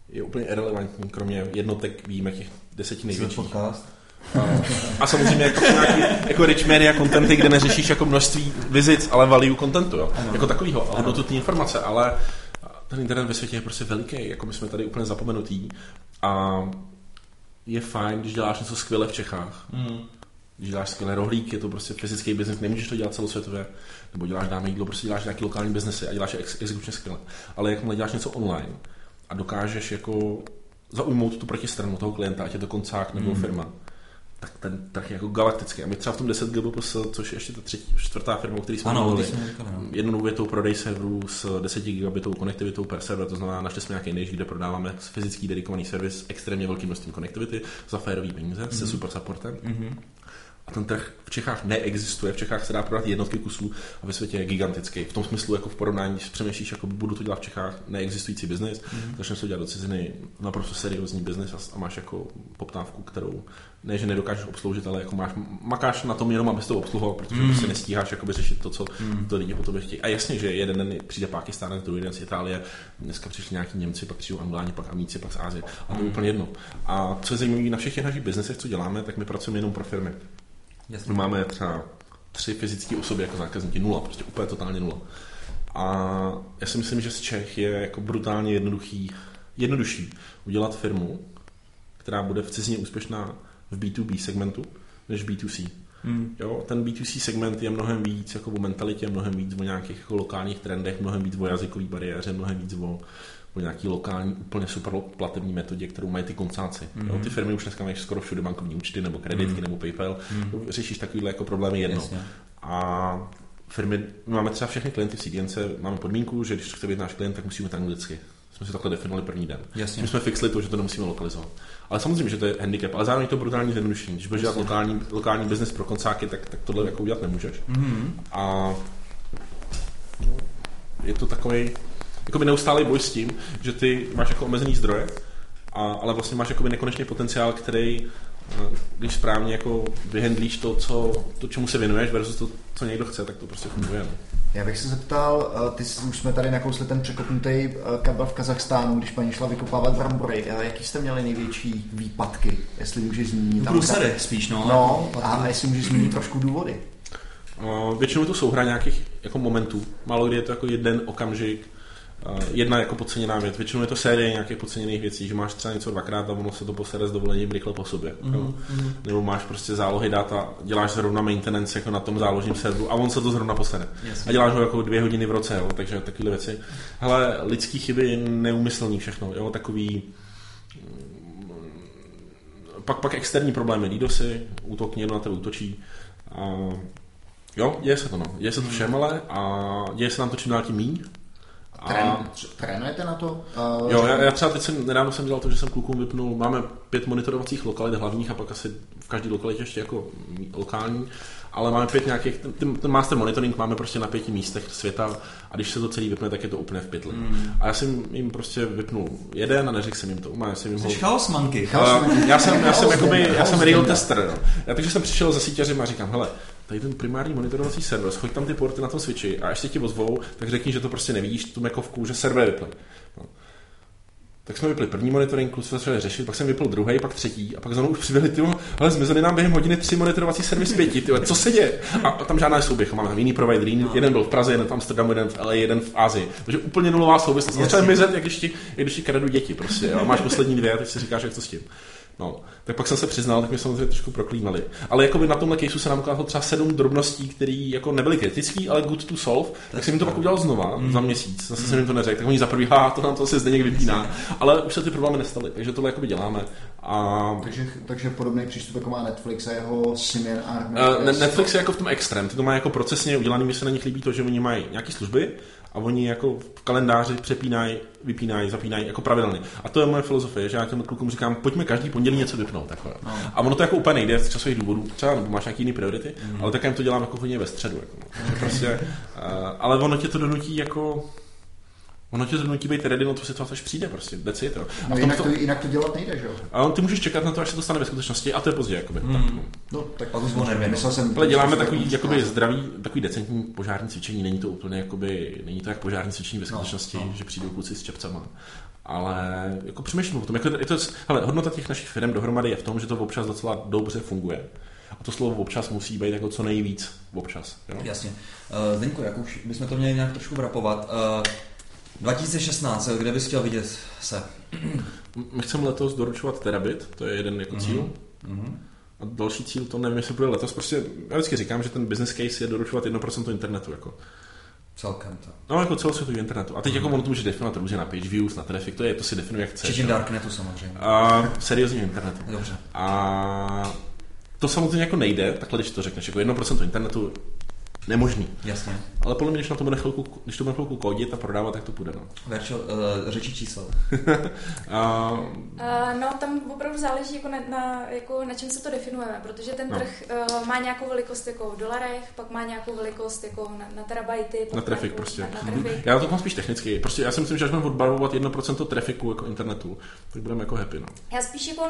je úplně irrelevantní, kromě jednotek výjimek těch deseti největších. podcast. A samozřejmě jako, nějaký, jako rich media contenty, kde neřešíš jako množství vizic, ale value contentu, jo. Jako takovýho, ale hodnotutní informace, ale ten internet ve světě je prostě veliký, jako my jsme tady úplně zapomenutý a je fajn, když děláš něco skvěle v Čechách. Mm. Když děláš skvělé rohlík, je to prostě fyzický biznis, nemůžeš to dělat celosvětově, nebo děláš dáme jídlo, prostě děláš nějaký lokální biznesy a děláš je ex- exekučně skvěle. Ale jakmile děláš něco online a dokážeš jako zaujmout tu protistranu toho klienta, ať je to koncák nebo Mm. firma, tak ten trh je jako galaktický. A my třeba v tom 10 GBPS, což je ještě ta třetí, čtvrtá firma, o který jsme Ano, mluvili, no. jednou větou prodej serverů s 10 gigabitovou konektivitou per server, to znamená, našli jsme nějaký než, kde prodáváme fyzický dedikovaný servis s extrémně velkým množstvím konektivity za férový peníze, mm-hmm. se super supportem. Mhm. A ten trh v Čechách neexistuje, v Čechách se dá prodat jednotky kusů a ve světě je gigantický. V tom smyslu, jako v porovnání, když přemýšlíš, jako budu to dělat v Čechách, neexistující biznis, mm. začneš to dělat do ciziny, naprosto seriózní biznis a, a máš jako poptávku, kterou ne, že nedokážeš obsloužit, ale jako máš, makáš na tom jenom, abys to obsluhoval, protože Mm. mm. prostě nestíháš jakoby řešit to, co Mm. to lidi po tobě chtějí. A jasně, že jeden den přijde Pákistán, druhý den z Itálie, dneska přišli nějaký Němci, pak přijdou Angláni, pak Amíci, pak z Ázie. A to je úplně jedno. A co je zajímavé na všech těch našich biznesech, co děláme, tak my pracujeme jenom pro firmy. Jasně. My máme třeba tři fyzické osoby jako zákazníky, nula, prostě úplně totálně nula. A já si myslím, že z Čech je jako brutálně jednoduchý, jednodušší udělat firmu, která bude v cizině úspěšná v B2B segmentu, než v B2C. Mm. Jo, ten B2C segment je mnohem víc jako o mentalitě, mnohem víc o nějakých jako lokálních trendech, mnohem víc o jazykové bariéře, mnohem víc o, o nějaký lokální, úplně super platební metodě, kterou mají ty koncáci. Mm. Jo, ty firmy už dneska mají skoro všude bankovní účty, nebo kreditky, Mhm. nebo PayPal. Mm. Řešíš takovýhle jako problémy jedno. Jasně. A firmy, my máme třeba všechny klienty v CDNce, máme podmínku, že když chce být náš klient, tak musíme to anglicky. Jsme si takhle definovali první den. Jasně. My jsme fixli to, že to nemusíme lokalizovat. Ale samozřejmě, že to je handicap, ale zároveň je to brutálně zjednodušení. Když budeš dělat lokální, lokální business pro koncáky, tak, tak tohle jako udělat nemůžeš. Mhm. A je to takový jakoby neustálý boj s tím, že ty máš jako omezený zdroje, a, ale vlastně máš jakoby nekonečný potenciál, který eh, když správně jako vyhendlíš to, co, to, čemu se věnuješ versus to, co někdo chce, tak to prostě funguje. No. Já bych se zeptal, eh, ty jsi- už jsme tady nakousli ten překopnutý eh, kabel v Kazachstánu, když paní šla vykopávat brambory. Eh, Jaký jste měli největší výpadky, jestli můžeš zmínit? Tam- Průsady spíš, no. No, a jestli můžeš zmínit trošku důvody. Většinou to souhra nějakých jako momentů. Málo kdy je to jako jeden okamžik, jedna jako podceněná věc. Většinou je to série nějakých podceněných věcí, že máš třeba něco dvakrát a ono se to posede s dovolením rychle po sobě. Mhm, Mm-hmm. Nebo máš prostě zálohy dat a děláš zrovna maintenance jako na tom záložním serveru a on se to zrovna posede. Jasně. A děláš ho jako dvě hodiny v roce, jo, takže takové věci. Hele, lidský chyby neumyslný všechno, jo, takový mm, pak, pak externí problémy, DDoSy, útok někdo na tebe útočí. A jo, děje se to, no. Děje se to všem, ale a děje se nám to čím dál tím míň. Trén, trénujete na to? Uh, jo, já, já, třeba teď jsem, nedávno jsem dělal to, že jsem klukům vypnul, máme pět monitorovacích lokalit hlavních a pak asi v každé lokalitě ještě jako lokální, ale máme pět nějakých, ten, ten, master monitoring máme prostě na pěti místech světa a když se to celý vypne, tak je to úplně v pytli. Mm. A já jsem jim prostě vypnul jeden a neřekl jsem jim to, já jsem jim ho chaosmanky. Uh, já jsem, já jsem, jakoby, já jsem real tester. No. Já takže jsem přišel za síťařem a říkám, hele, tady ten primární monitorovací server, schoď tam ty porty na tom switchi a ještě ti ozvou, tak řekni, že to prostě nevidíš, tu mekovku, že server vyply. No. Tak jsme vypli první monitoring, kluci začali řešit, pak jsem vypl druhý, pak třetí, a pak znovu už přiběhli, ty ale zmizeli nám během hodiny tři monitorovací servisy pěti, ty co se děje? A tam žádná souběh, máme tam jiný provider, jiný, jeden byl v Praze, jeden v Amsterdamu, jeden v LA, jeden v Asii. Takže úplně nulová souvislost. Začali mizet, jak když ti, jak když ti kradu děti prostě. Jo? Máš poslední dvě a teď si říkáš, jak to s tím. No, tak pak jsem se přiznal, tak mě samozřejmě trošku proklínali. Ale jako by na tomhle caseu se nám ukázalo třeba sedm drobností, které jako nebyly kritické, ale good to solve, tak jsem jim to pak udělal znova mm. za měsíc. Zase jsem jim to neřekl, tak oni za prvý, ha, to nám to asi zde vypíná. Ale už se ty problémy nestaly, takže tohle jakoby děláme. A Takže, takže podobný přístup jako má Netflix a jeho Simian Army. Uh, Netflix je jako v tom extrém, ty to má jako procesně udělaný, mi se na nich líbí to, že oni mají nějaké služby A oni jako v kalendáři přepínají, vypínají, zapínají jako pravidelně. A to je moje filozofie, že já těm klukům říkám, pojďme každý pondělí něco vypnout. Takhle. No. A ono to jako úplně nejde z časových důvodů, třeba nebo máš nějaký jiný priority, mm. ale tak jim to dělám jako hodně ve středu. Jako, prostě, uh, ale ono tě to donutí jako Ono tě donutí být ready na tu situaci, až přijde prostě. That's it, jo. No, jinak, to, jinak to dělat nejde, že jo? A ty můžeš čekat na to, až se to stane ve skutečnosti a to je pozdě, jakoby. Hmm. Tak, no. no, tak pak už Myslel jsem, Ale děláme takový, jakoby, zdravý, takový decentní požární cvičení, není to úplně, jakoby, není to jak požární cvičení ve no, skutečnosti, no, no. že přijdou kluci s čepcama. Ale jako přemýšlím o tom, jako, je to, hele, hodnota těch našich firm dohromady je v tom, že to občas docela dobře funguje. A to slovo občas musí být jako co nejvíc občas. Jo? Jasně. Uh, Zdeňko, jak už bychom to měli nějak trošku vrapovat, uh, 2016, kde bys chtěl vidět se? My chceme letos doručovat terabit, to je jeden jako cíl. Mm-hmm. A další cíl, to nevím, jestli bude letos. Prostě já vždycky říkám, že ten business case je doručovat 1% internetu. Jako. Celkem to. No, jako celosvětový internetu. A teď mm. jako ono to může definovat různě na page views, na traffic, to je, to si definuje jak chceš. Včetně darknetu samozřejmě. A seriózního internetu. Dobře. A to samozřejmě jako nejde, takhle když to řekneš, jako 1% internetu nemožný. Jasně. Ale podle mě, když, na to bude chvilku, když to bude chvilku kodit a prodávat, tak to půjde. No. Verčo, uh, řeči čísel. uh, uh, no, tam opravdu záleží, jako na, na, jako na čem se to definujeme, protože ten no. trh uh, má nějakou velikost jako v dolarech, pak má nějakou velikost jako na, na terabajty. Na trafik prostě. Na, na trafik. Já to mám spíš technicky. Prostě já si myslím, že až budeme odbarvovat 1% trafiku jako internetu, tak budeme jako happy. No. Já spíš jako,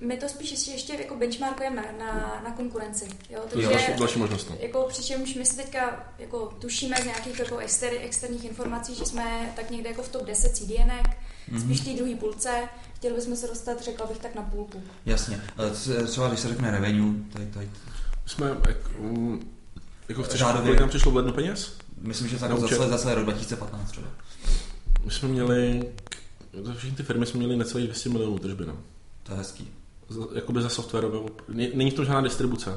my to spíš ještě, ještě jako benchmarkujeme na, na konkurenci. Jo? Takže, jo, další, další možnost. No. Jako přičemž my si teďka jako tušíme z nějakých jako exter, externích informací, že jsme tak někde jako v top 10 CDNek, mm-hmm. spíš té druhé půlce. Chtěli bychom se dostat, řekla bych, tak na půlku. Jasně. Třeba když se řekne revenue, tady, tady. Jsme, jak, um, jako chceš, Řádově... kolik nám přišlo v lednu peněz? Myslím, že tak zase, zase rok 2015 třeba. My jsme měli, za všechny ty firmy jsme měli necelých 200 milionů tržby. No. To je hezký. Jakoby za softwarovou. Není v tom žádná distribuce.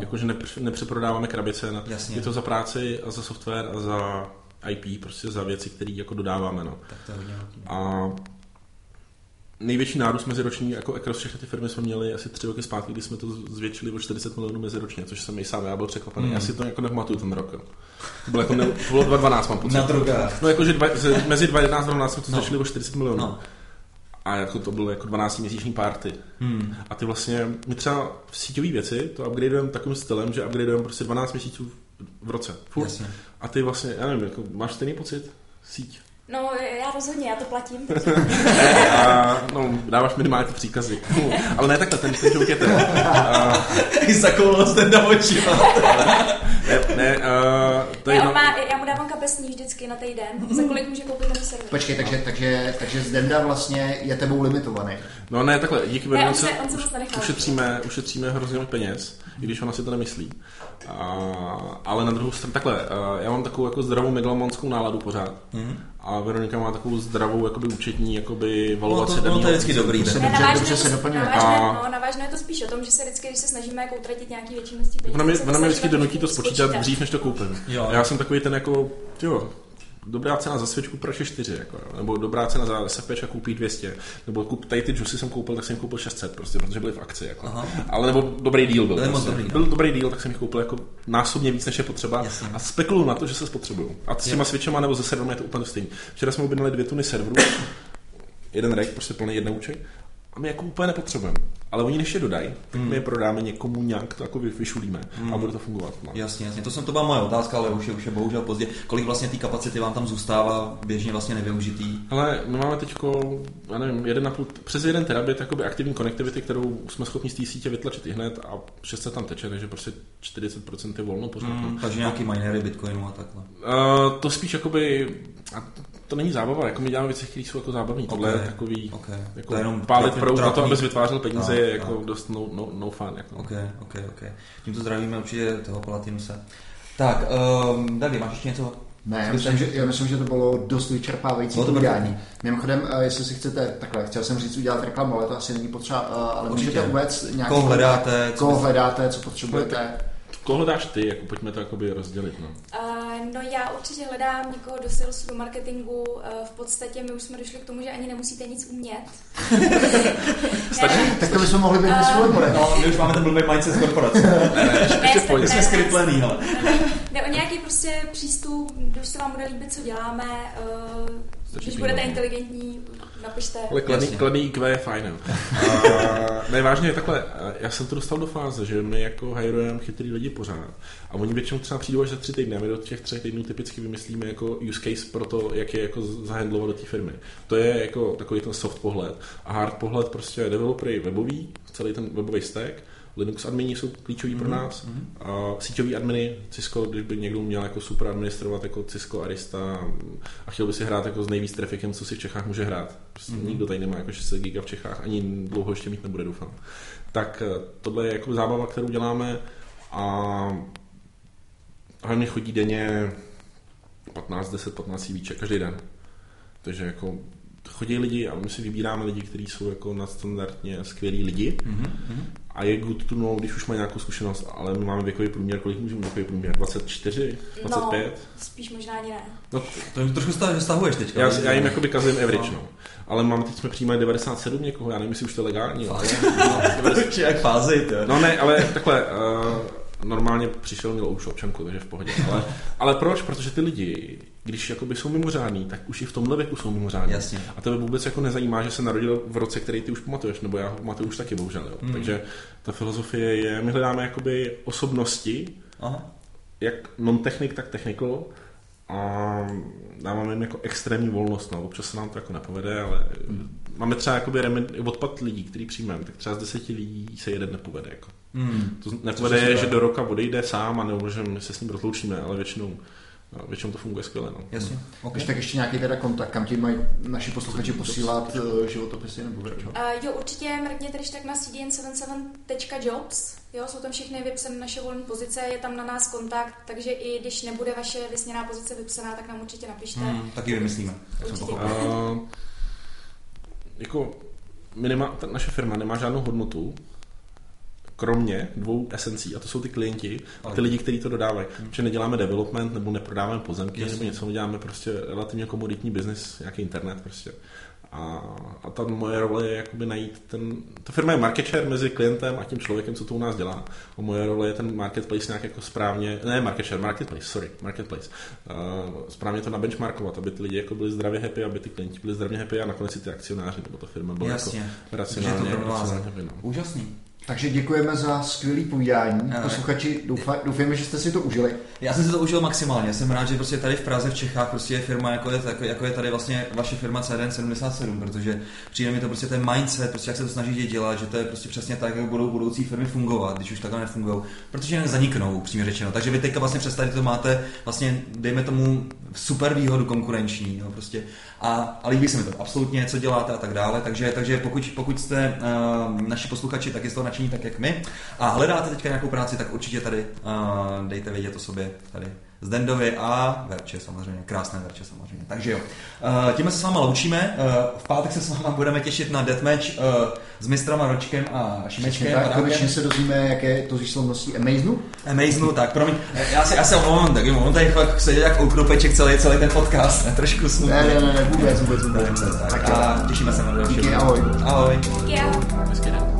Jakože nepřeprodáváme krabice. Na, Jasně. Je to za práci a za software a za IP, prostě za věci, které jako dodáváme. No. Tak to je hodně A největší nárůst meziroční, jako across všechny ty firmy jsme měli asi tři roky zpátky, kdy jsme to zvětšili o 40 milionů meziročně, což jsem i sám já byl překvapený. Mm. Já si to jako nepamatuju ten rok. To bylo jako ne, to bylo 2012, mám pocit. Na drogách. No jakože dva, mezi 2011 a 2012 jsme to no. zvětšili o 40 milionů. No a jako to bylo jako 12-měsíční party. Hmm. A ty vlastně, my třeba v síťové věci to upgradeujeme takovým stylem, že upgradeujeme prostě 12 měsíců v roce. Furt. Jasně. A ty vlastně, já nevím, jako, máš stejný pocit? Síť? No, já rozhodně, já to platím. a, no, dáváš minimálně ty příkazy. ale ne takhle, ten, ten joke je ten. I zakoulil ten do očí. ne, ne, uh, to je ne, má, já mu dávám kapesní vždycky na týden, za kolik může koupit ten server. Počkej, takže, takže, takže Zdenda vlastně je tebou limitovaný. No ne, takhle, díky ne, on se, on se ušetříme, ušetříme hrozně moc peněz, i když ona si to nemyslí. A, ale na druhou stranu, takhle, já mám takovou jako zdravou megalomonskou náladu pořád. Mm. A Veronika má takovou zdravou jakoby účetní jakoby valovaci no, to, no, to je vždycky dobrý. Se dobře, ne, dobře se doplňuje. Navážné, no, navážné je to spíš o tom, že se vždycky, když se snažíme jako utratit nějaký větší množství peněz, ona mě, ona mě vždycky donutí to spočítat dřív, než to koupím. Jo. Já jsem takový ten jako, jo, dobrá cena za svěčku pro 4, jako, nebo dobrá cena za SFP koupí 200, nebo kup, tady ty juicy jsem koupil, tak jsem koupil 600, prostě, protože byly v akci. Jako. Aha. Ale nebo dobrý deal byl. Prostě. Dobrý, byl dobrý deal, tak jsem jich koupil jako násobně víc, než je potřeba. Jasně. A spekuluju na to, že se spotřebují. A s těma switchama nebo ze serverem je to úplně stejné. Včera jsme objednali dvě tuny serverů, jeden rack, prostě plný jednouček a my jako úplně nepotřebujeme. Ale oni než je dodají, tak hmm. my je prodáme někomu nějak, to jako vyšulíme hmm. a bude to fungovat. No. Jasně, jasně, to jsem to byla moje otázka, ale už je, už je bohužel pozdě. Kolik vlastně té kapacity vám tam zůstává běžně vlastně nevyužitý? Ale my máme teď, já nevím, jeden půl, přes jeden terabit jakoby aktivní konektivity, kterou jsme schopni z té sítě vytlačit i hned a 600 tam teče, takže prostě 40% je volno pořád. Hmm, no. takže nějaký minery Bitcoinu a takhle. Uh, to spíš jakoby, a to není zábava, jako my děláme věci, které jsou jako zábavní. Okay. Tohle je takový, okay. jako to je jenom pálit pro na to, abys vytvářel peníze, no, je jako no. dost no, no, no fun. Jako. Ok, ok, ok. Tímto zdravíme určitě toho Palatinuse. Tak, um, Davy, máš ještě něco? Ne, já myslím, že, já myslím, že to bylo dost vyčerpávající povídání. Mimochodem, uh, jestli si chcete, takhle, chtěl jsem říct udělat reklamu, ale to asi není potřeba, uh, ale Určitě. můžete uvést nějaký... Koho hledáte, koho hledáte, co potřebujete. Koho hledáš ty? Jako pojďme to jakoby rozdělit. No. Uh, no já určitě hledám někoho do salesu, do marketingu. Uh, v podstatě my už jsme došli k tomu, že ani nemusíte nic umět. Stačí, tak to bychom mohli být uh, svůj No, my už máme ten blbý mindset z korporace. ne, ne, ještě, ne, jsme skrytlený, ale. Jde o nějaký prostě přístup, když se vám bude líbit, co děláme, uh, když budete inteligentní, napište. Ale kladný IQ je fajn. ne, vážně, takhle, a já jsem to dostal do fáze, že my jako hajrujeme chytrý lidi pořád. A oni většinou třeba přijdou až za tři týdny a my do těch třech týdnů typicky vymyslíme jako use case pro to, jak je jako zahandlovat do té firmy. To je jako takový ten soft pohled. A hard pohled prostě je developery webový, celý ten webový stack, Linux admini jsou klíčoví pro nás. A síťový adminy, Cisco, když by někdo měl jako super administrovat jako Cisco, Arista a chtěl by si hrát jako s nejvíc trafikem, co si v Čechách může hrát. Prostě nikdo tady nemá jako 600 giga v Čechách, ani dlouho ještě mít nebude, doufám. Tak eh, tohle je jako zábava, kterou děláme a hlavně chodí denně 15, 10, 15 CVček každý den. Takže jako chodí lidi a my si vybíráme lidi, kteří jsou jako nadstandardně skvělí lidi a je good to know, když už má nějakou zkušenost, ale my máme věkový průměr, kolik můžeme věkový průměr? 24? 25? No, spíš možná ani ne. No, To jim trošku sta- stahuješ teďka. já, já jim jakoby kazím average, no. Ale máme, teď jsme přijímali 97 někoho, já nevím, jestli už to je legální, ale... Fakt? Jak fázi. No ne, ale takhle, uh, normálně přišel, měl už občanku, takže v pohodě. Ale, ale proč? Protože ty lidi, když jakoby jsou mimořádní, tak už i v tomhle věku jsou mimořádní. Jasně. A tebe vůbec jako nezajímá, že se narodil v roce, který ty už pamatuješ, nebo já ho pamatuju už taky, bohužel. Jo. Hmm. Takže ta filozofie je, my hledáme jakoby osobnosti, Aha. jak non-technik, tak technical, a dáváme jim jako extrémní volnost. No. Občas se nám to jako nepovede, ale máme třeba jakoby remen- odpad lidí, který přijmeme, tak třeba z deseti lidí se jeden nepovede. Jako. Hmm. To nepovede je že do roka odejde sám a nebo že my se s ním rozloučíme, ale většinou, no, většinou to funguje skvěle. No. Jasně. Okay. Když tak ještě nějaký teda kontakt, kam ti mají naši posluchači posílat eh, životopisy nebo? Uh, jo, určitě mrkněte když tak na cdn77.jobs, jo, jsou tam všechny vypsané naše volné pozice, je tam na nás kontakt, takže i když nebude vaše vysněná pozice vypsaná, tak nám určitě napište. Hmm, taky vymyslíme. Uh, jako my nemá, ta naše firma nemá žádnou hodnotu, kromě dvou esencí, a to jsou ty klienti a ty lidi, kteří to dodávají. Že neděláme development nebo neprodáváme pozemky Jasně. nebo něco, děláme prostě relativně komoditní biznis, nějaký internet prostě. A, a ta moje role je jakoby najít ten... Ta firma je market share mezi klientem a tím člověkem, co to u nás dělá. A moje role je ten marketplace nějak jako správně... Ne market share, marketplace, sorry, marketplace. Uh, správně to nabenchmarkovat, aby ty lidi jako byli zdravě happy, aby ty klienti byli zdravě happy a nakonec i ty akcionáři nebo ta firma byla Jasně. jako Takže je racionálně, to racionálně happy, no. Úžasný. Takže děkujeme za skvělý povídání. Posluchači, doufujeme, že jste si to užili. Já jsem si to užil maximálně. Jsem rád, že prostě tady v Praze, v Čechách prostě je firma, jako je, jako, jako je tady vlastně vaše firma CDN77, protože přijde mi to prostě ten mindset, prostě jak se to snažíte dělat, že to je prostě přesně tak, jak budou budoucí firmy fungovat, když už takhle nefungují, protože nezaniknou, upřímně řečeno. Takže vy teďka vlastně přes tady to máte vlastně, dejme tomu, super výhodu konkurenční, jo, prostě. A, a líbí se mi to, absolutně, co děláte a tak dále. Takže, takže pokud, pokud jste uh, naši posluchači, tak je toho nadšení tak, jak my. A hledáte teďka nějakou práci, tak určitě tady uh, dejte vědět o sobě tady z Dendovi a Verče samozřejmě, krásné Verče samozřejmě. Takže jo, uh, tím se s váma loučíme. Uh, v pátek se s váma budeme těšit na deathmatch uh, s mistrama Ročkem a Šimečkem. tak, konečně se dozvíme, jaké je to výslovností Amazenu. Amazenu, tak promiň, já se, já se omlouvám, tak on tady fakt seděl jak oukropeček celý, celý ten podcast, ne, trošku smutný. Ne, ne, ne, ne, vůbec, vůbec, vůbec. Tak, a těšíme se na další. Díky, ahoj. Ahoj. Díky, ahoj.